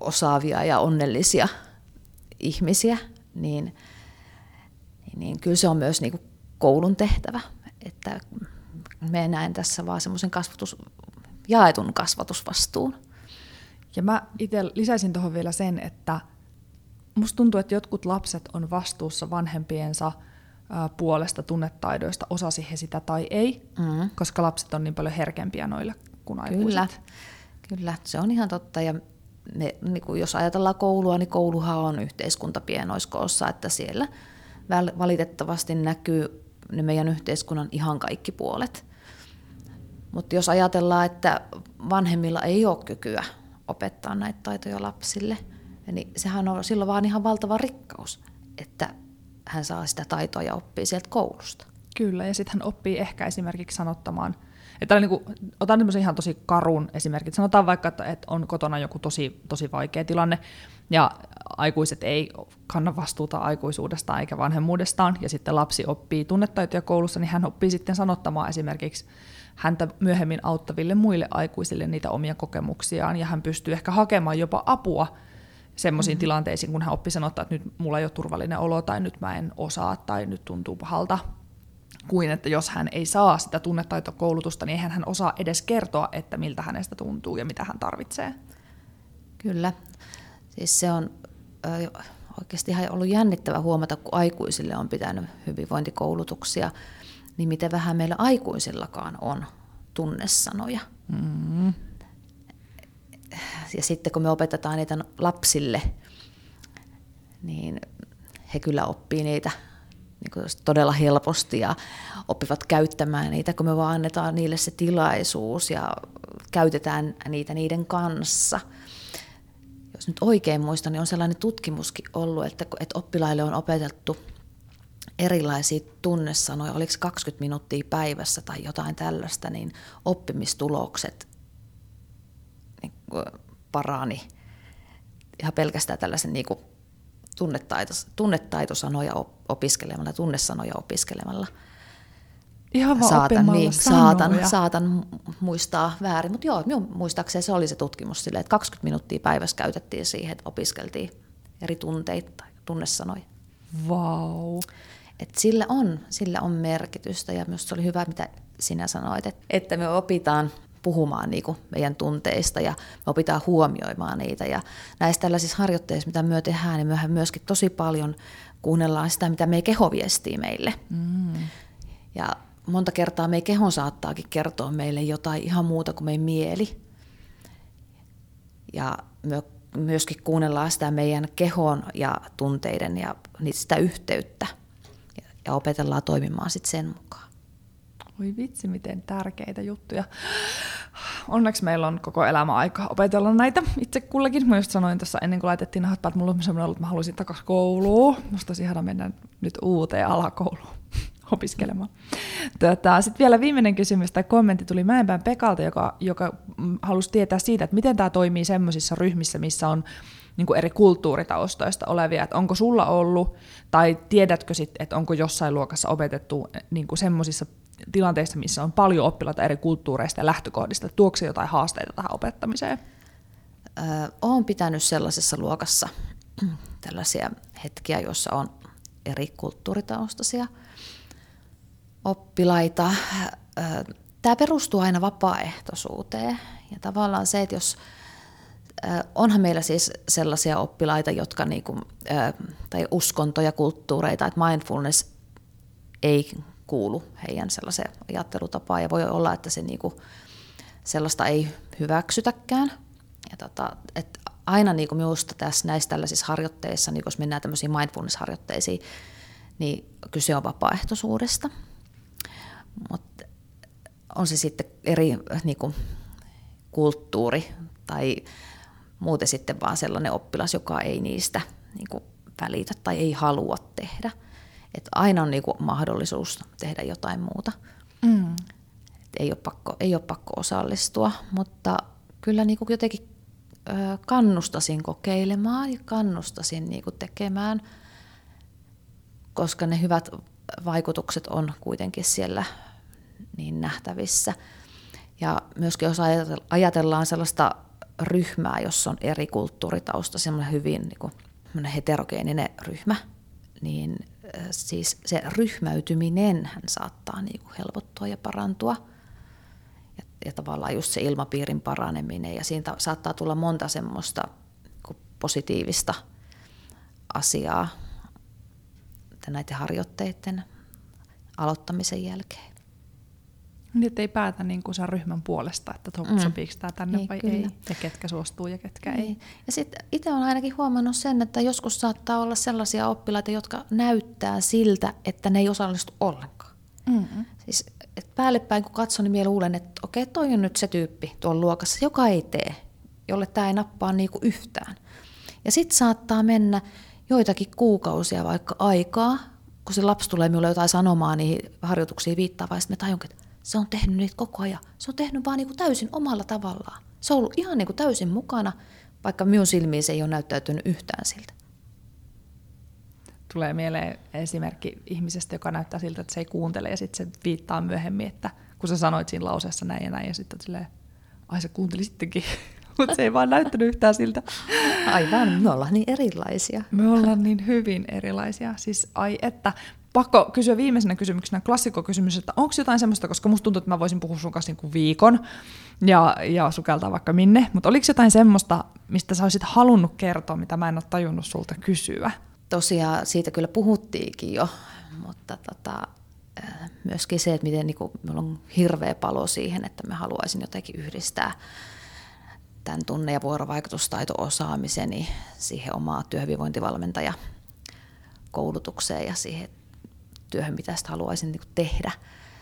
osaavia ja onnellisia ihmisiä, niin, niin, niin kyllä se on myös niin kuin koulun tehtävä. Että me näen tässä vaan semmoisen kasvatus, jaetun kasvatusvastuun. Ja mä itse lisäisin tuohon vielä sen, että musta tuntuu, että jotkut lapset on vastuussa vanhempiensa puolesta tunnetaidoista, osasi he sitä tai ei, mm. koska lapset on niin paljon herkempiä noille kuin aikuiset. Kyllä, kyllä, se on ihan totta. Ja me, niin kuin jos ajatellaan koulua, niin kouluhan on yhteiskunta pienoiskoossa, että siellä valitettavasti näkyy ne meidän yhteiskunnan ihan kaikki puolet. Mutta jos ajatellaan, että vanhemmilla ei ole kykyä opettaa näitä taitoja lapsille, niin sehän on silloin vaan ihan valtava rikkaus, että hän saa sitä taitoa ja oppii sieltä koulusta. Kyllä, ja sitten hän oppii ehkä esimerkiksi sanottamaan – että niin kuin, otan tämmöisen ihan tosi karun esimerkin. Sanotaan vaikka, että, että on kotona joku tosi, tosi vaikea tilanne, ja aikuiset ei kanna vastuuta aikuisuudestaan eikä vanhemmuudestaan, ja sitten lapsi oppii tunnetaitoja koulussa, niin hän oppii sitten sanottamaan esimerkiksi häntä myöhemmin auttaville muille aikuisille niitä omia kokemuksiaan, ja hän pystyy ehkä hakemaan jopa apua semmoisiin mm-hmm. tilanteisiin, kun hän oppi sanottaa, että nyt mulla ei ole turvallinen olo, tai nyt mä en osaa, tai nyt tuntuu pahalta, kuin että jos hän ei saa sitä tunnetaitokoulutusta, niin eihän hän osaa edes kertoa, että miltä hänestä tuntuu ja mitä hän tarvitsee. Kyllä. Siis se on ö, oikeasti ihan ollut jännittävä huomata, kun aikuisille on pitänyt hyvinvointikoulutuksia, niin miten vähän meillä aikuisillakaan on tunnesanoja. Mm. Ja sitten kun me opetetaan niitä lapsille, niin he kyllä oppii niitä niin kuin todella helposti ja oppivat käyttämään niitä, kun me vaan annetaan niille se tilaisuus ja käytetään niitä niiden kanssa. Jos nyt oikein muistan, niin on sellainen tutkimuskin ollut, että, että oppilaille on opetettu erilaisia tunnesanoja, oliko 20 minuuttia päivässä tai jotain tällaista, niin oppimistulokset niin parani ihan pelkästään tällaisen niin kuin tunnetaito, tunnetaitosanoja opiskelemalla, tunnesanoja opiskelemalla. Ihan vaan saatan, niin, saatan, saatan muistaa väärin, mutta joo, minun muistaakseni se oli se tutkimus silleen, että 20 minuuttia päivässä käytettiin siihen, että opiskeltiin eri tunteita tai tunnesanoja. Vau. Et sillä, on, sillä on merkitystä ja myös se oli hyvä, mitä sinä sanoit, että, että me opitaan puhumaan niin kuin meidän tunteista ja me opitaan huomioimaan niitä. Ja näissä tällaisissa harjoitteissa, mitä me tehdään, niin myöhän myöskin tosi paljon kuunnellaan sitä, mitä me keho viestii meille. Mm. Ja monta kertaa meidän kehon saattaakin kertoa meille jotain ihan muuta kuin meidän mieli. Ja me myöskin kuunnellaan sitä meidän kehon ja tunteiden ja sitä yhteyttä ja opetellaan toimimaan sitten sen mukaan. Voi vitsi, miten tärkeitä juttuja. Onneksi meillä on koko elämä aika opetella näitä itse kullekin. Mä just sanoin tässä ennen kuin laitettiin nahat päät, mulla on sellainen ollut, että mä haluaisin takaisin kouluun. Musta olisi ihana mennä nyt uuteen alakouluun. opiskelemaan. Tota, Sitten vielä viimeinen kysymys tai kommentti tuli Mäenpään Pekalta, joka, joka mm, halusi tietää siitä, että miten tämä toimii semmoisissa ryhmissä, missä on niin eri kulttuuritaustoista olevia, että onko sulla ollut, tai tiedätkö sitten, että onko jossain luokassa opetettu niin semmoisissa tilanteissa, missä on paljon oppilaita eri kulttuureista ja lähtökohdista, tuokse jotain haasteita tähän opettamiseen? Öö, olen pitänyt sellaisessa luokassa tällaisia hetkiä, joissa on eri kulttuuritaustaisia oppilaita. Tämä perustuu aina vapaaehtoisuuteen ja tavallaan se, että jos onhan meillä siis sellaisia oppilaita, jotka niinku, tai uskontoja, kulttuureita, että mindfulness ei kuulu heidän sellaiseen ajattelutapaan ja voi olla, että se niinku, sellaista ei hyväksytäkään. Ja tota, et aina niinku minusta tässä näissä tällaisissa harjoitteissa, niin jos mennään tämmöisiin mindfulness-harjoitteisiin, niin kyse on vapaaehtoisuudesta. Mutta on se sitten eri niinku, kulttuuri tai muuten sitten vaan sellainen oppilas, joka ei niistä niinku, välitä tai ei halua tehdä. Et aina on niinku, mahdollisuus tehdä jotain muuta. Mm. Et ei, ole pakko, ei ole pakko osallistua, mutta kyllä niinku, jotenkin kannustasin kokeilemaan ja kannustasin niin kuin tekemään, koska ne hyvät vaikutukset on kuitenkin siellä niin nähtävissä. Ja myöskin jos ajatellaan sellaista ryhmää, jossa on eri kulttuuritausta, semmoinen hyvin niin kuin, heterogeeninen ryhmä, niin siis se ryhmäytyminen hän saattaa niin kuin helpottua ja parantua – ja tavallaan just se ilmapiirin paraneminen ja siitä saattaa tulla monta semmoista positiivista asiaa näiden harjoitteiden aloittamisen jälkeen. Niin, että ei päätä niin kuin sen ryhmän puolesta, että to, mm. sopiiko tämä tänne niin, vai kyllä. ei, ja ketkä suostuu ja ketkä niin. ei. Ja sitten itse olen ainakin huomannut sen, että joskus saattaa olla sellaisia oppilaita, jotka näyttää siltä, että ne ei osallistu ollenkaan. Mm-hmm. Siis et päälle päin kun katson, niin minä luulen, että okei, toi on nyt se tyyppi tuolla luokassa, joka ei tee, jolle tämä ei nappaa niinku yhtään. Ja sitten saattaa mennä joitakin kuukausia vaikka aikaa, kun se lapsi tulee minulle jotain sanomaan niihin harjoituksiin viittaa, vai sitten me tajunkin, että se on tehnyt niitä koko ajan. Se on tehnyt vaan niinku täysin omalla tavallaan. Se on ollut ihan niinku täysin mukana, vaikka minun silmiin se ei ole näyttäytynyt yhtään siltä tulee mieleen esimerkki ihmisestä, joka näyttää siltä, että se ei kuuntele ja sitten se viittaa myöhemmin, että kun sä sanoit siinä lauseessa näin ja näin ja sitten silleen, ai se kuunteli sittenkin, mutta se ei vaan näyttänyt yhtään siltä. Aivan, me ollaan niin erilaisia. Me ollaan niin hyvin erilaisia. Siis ai että, pakko kysyä viimeisenä kysymyksenä klassikkokysymys, että onko jotain semmoista, koska musta tuntuu, että mä voisin puhua sun kanssa niin viikon ja, ja sukeltaa vaikka minne, mutta oliko jotain semmoista, mistä sä olisit halunnut kertoa, mitä mä en ole tajunnut sulta kysyä? tosiaan siitä kyllä puhuttiinkin jo, mutta tota, äh, myöskin se, että miten niin kuin, minulla on hirveä palo siihen, että mä haluaisin jotenkin yhdistää tämän tunne- ja vuorovaikutustaito-osaamiseni siihen omaa työhyvinvointivalmentaja koulutukseen ja siihen työhön, mitä sitä haluaisin niin tehdä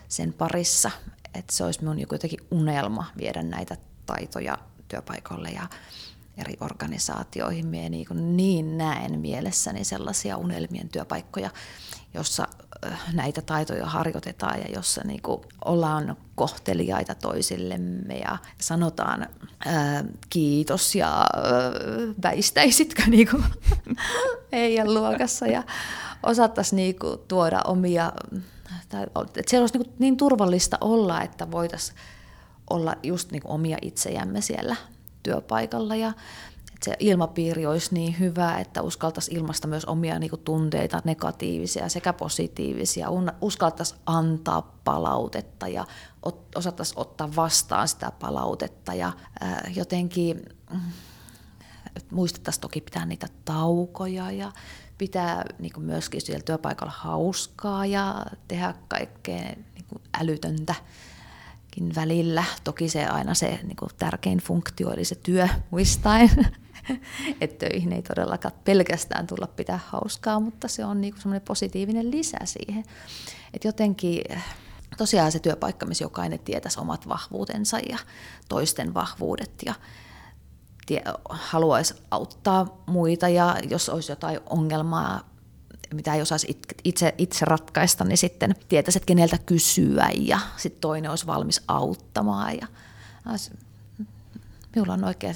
sen parissa. Että se olisi minun jotenkin unelma viedä näitä taitoja työpaikalle ja eri organisaatioihin. Mie niin, niin näen mielessäni sellaisia unelmien työpaikkoja, jossa näitä taitoja harjoitetaan ja jossa niin kuin ollaan kohteliaita toisillemme ja sanotaan ää, kiitos ja ää, väistäisitkö niin kuin heidän luokassa ja osattaisiin niin kuin tuoda omia, tai, että se olisi niin, niin turvallista olla, että voitaisiin olla just niin kuin omia itsejämme siellä työpaikalla. Ja se ilmapiiri olisi niin hyvä, että uskaltaisi ilmaista myös omia niin kuin, tunteita, negatiivisia sekä positiivisia, uskaltaisi antaa palautetta ja osattaisi ottaa vastaan sitä palautetta. Ja ää, jotenkin mm, muistettaisiin toki pitää niitä taukoja ja pitää niin kuin myöskin siellä työpaikalla hauskaa ja tehdä kaikkea niin kuin älytöntä välillä. Toki se aina se niin kuin tärkein funktio, eli se työ muistaen. että töihin ei todellakaan pelkästään tulla pitää hauskaa, mutta se on niin semmoinen positiivinen lisä siihen. Että jotenkin tosiaan se työpaikka, missä jokainen tietäisi omat vahvuutensa ja toisten vahvuudet ja tie, haluaisi auttaa muita ja jos olisi jotain ongelmaa mitä ei osaisi itse, itse ratkaista, niin sitten tietäisi, että keneltä kysyä ja sitten toinen olisi valmis auttamaan. Ja, minulla on oikein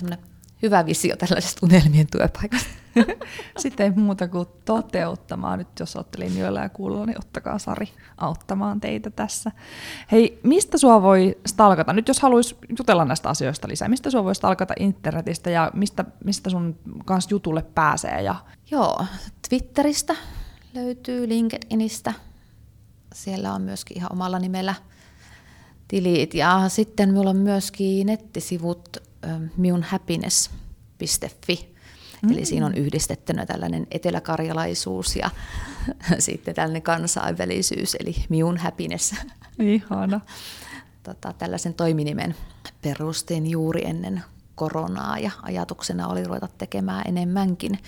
hyvä visio tällaisesta unelmien työpaikasta. Sitten ei muuta kuin toteuttamaan. Nyt jos olette linjoilla ja kuulolla, niin ottakaa Sari auttamaan teitä tässä. Hei, mistä sua voi stalkata? Nyt jos haluaisi jutella näistä asioista lisää, mistä sua voi stalkata internetistä ja mistä, mistä sun kanssa jutulle pääsee? Ja... Joo, Twitteristä löytyy, LinkedInistä. Siellä on myöskin ihan omalla nimellä tilit. Ja sitten minulla on myöskin nettisivut miunhappiness.fi. Mm. Eli siinä on yhdistettynä tällainen eteläkarjalaisuus ja sitten tällainen kansainvälisyys, eli miun happiness. Ihana. Tota, tällaisen toiminimen perustin juuri ennen koronaa ja ajatuksena oli ruveta tekemään enemmänkin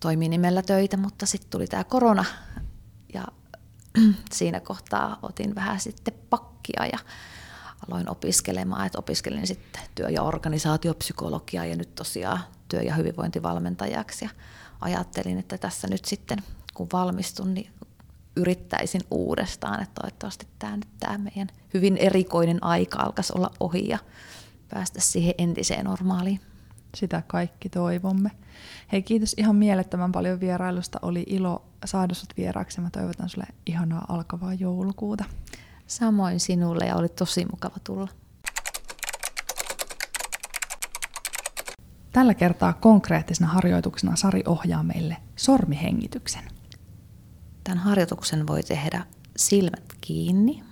toiminimellä töitä, mutta sitten tuli tämä korona ja siinä kohtaa otin vähän sitten pakkia ja aloin opiskelemaan, että opiskelin sitten työ- ja organisaatiopsykologiaa ja nyt tosiaan työ- ja hyvinvointivalmentajaksi ja ajattelin, että tässä nyt sitten kun valmistun, niin yrittäisin uudestaan, että toivottavasti tämä nyt tämä meidän hyvin erikoinen aika alkaisi olla ohi ja päästä siihen entiseen normaaliin. Sitä kaikki toivomme. Hei kiitos ihan mielettömän paljon vierailusta. Oli ilo saada sut vieraaksi. Mä toivotan sulle ihanaa alkavaa joulukuuta. Samoin sinulle ja oli tosi mukava tulla. Tällä kertaa konkreettisena harjoituksena Sari ohjaa meille sormihengityksen. Tämän harjoituksen voi tehdä silmät kiinni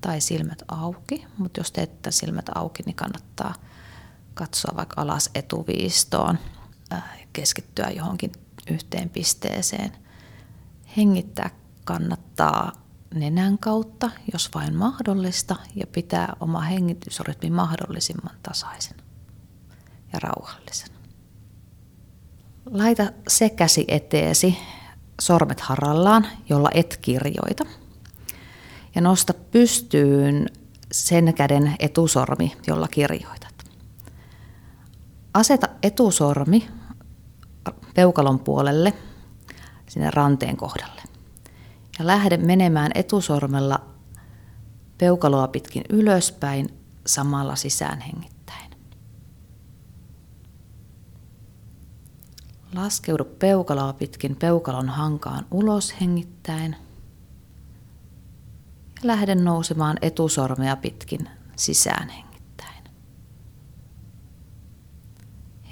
tai silmät auki, mutta jos teette silmät auki, niin kannattaa katsoa vaikka alas etuviistoon, äh, keskittyä johonkin yhteen pisteeseen. Hengittää kannattaa nenän kautta, jos vain mahdollista, ja pitää oma hengitysrytmi mahdollisimman tasaisen ja rauhallisen. Laita se käsi eteesi, sormet harallaan, jolla et kirjoita. Ja nosta pystyyn sen käden etusormi, jolla kirjoitat. Aseta etusormi peukalon puolelle sinne ranteen kohdalle ja lähde menemään etusormella peukaloa pitkin ylöspäin samalla sisään hengittäen. Laskeudu peukaloa pitkin peukalon hankaan ulos hengittäen ja lähde nousemaan etusormea pitkin sisään hengittäen.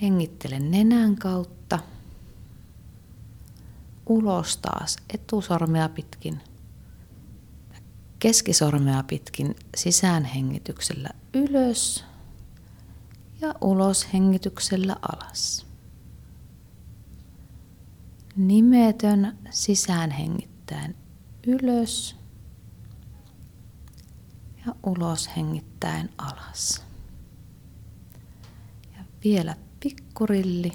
Hengittele nenän kautta ulos taas etusormea pitkin, keskisormea pitkin sisään hengityksellä ylös ja ulos hengityksellä alas. Nimetön sisään hengittäen ylös ja ulos hengittäen alas. Ja vielä pikkurilli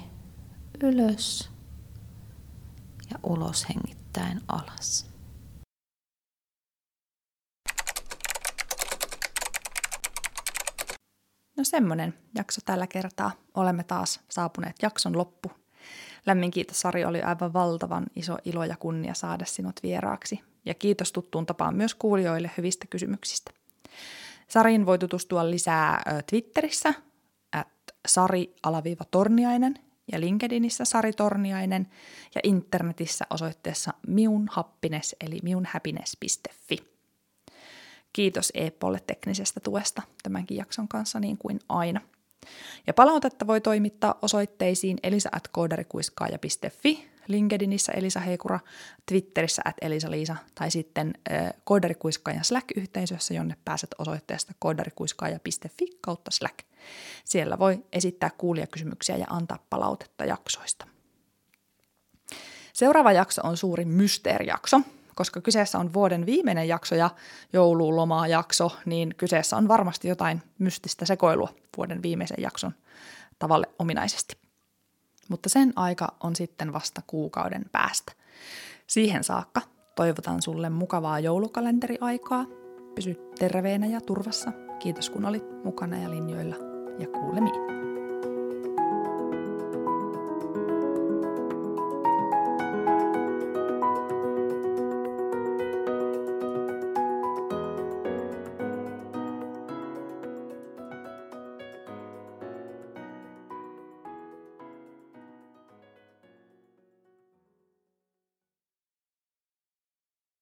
ylös ja ulos hengittäen alas. No semmonen jakso tällä kertaa. Olemme taas saapuneet jakson loppu. Lämmin kiitos Sari, oli aivan valtavan iso ilo ja kunnia saada sinut vieraaksi. Ja kiitos tuttuun tapaan myös kuulijoille hyvistä kysymyksistä. Sarin voi tutustua lisää Twitterissä, at sari-torniainen ja LinkedInissä Sari Torniainen ja internetissä osoitteessa miunhappines eli miunhappiness.fi. Kiitos Eepolle teknisestä tuesta tämänkin jakson kanssa niin kuin aina. Ja palautetta voi toimittaa osoitteisiin elisa.koodarikuiskaaja.fi LinkedInissä Elisa Heikura, Twitterissä at Elisa Liisa tai sitten äh, Koodarikuiskaajan Slack-yhteisössä, jonne pääset osoitteesta koodarikuiskaaja.fi kautta Slack. Siellä voi esittää kuulijakysymyksiä ja antaa palautetta jaksoista. Seuraava jakso on suuri mysteerijakso, koska kyseessä on vuoden viimeinen jakso ja joululomaa jakso, niin kyseessä on varmasti jotain mystistä sekoilua vuoden viimeisen jakson tavalle ominaisesti mutta sen aika on sitten vasta kuukauden päästä. Siihen saakka toivotan sulle mukavaa joulukalenteriaikaa. Pysy terveenä ja turvassa. Kiitos kun olit mukana ja linjoilla ja kuulemiin.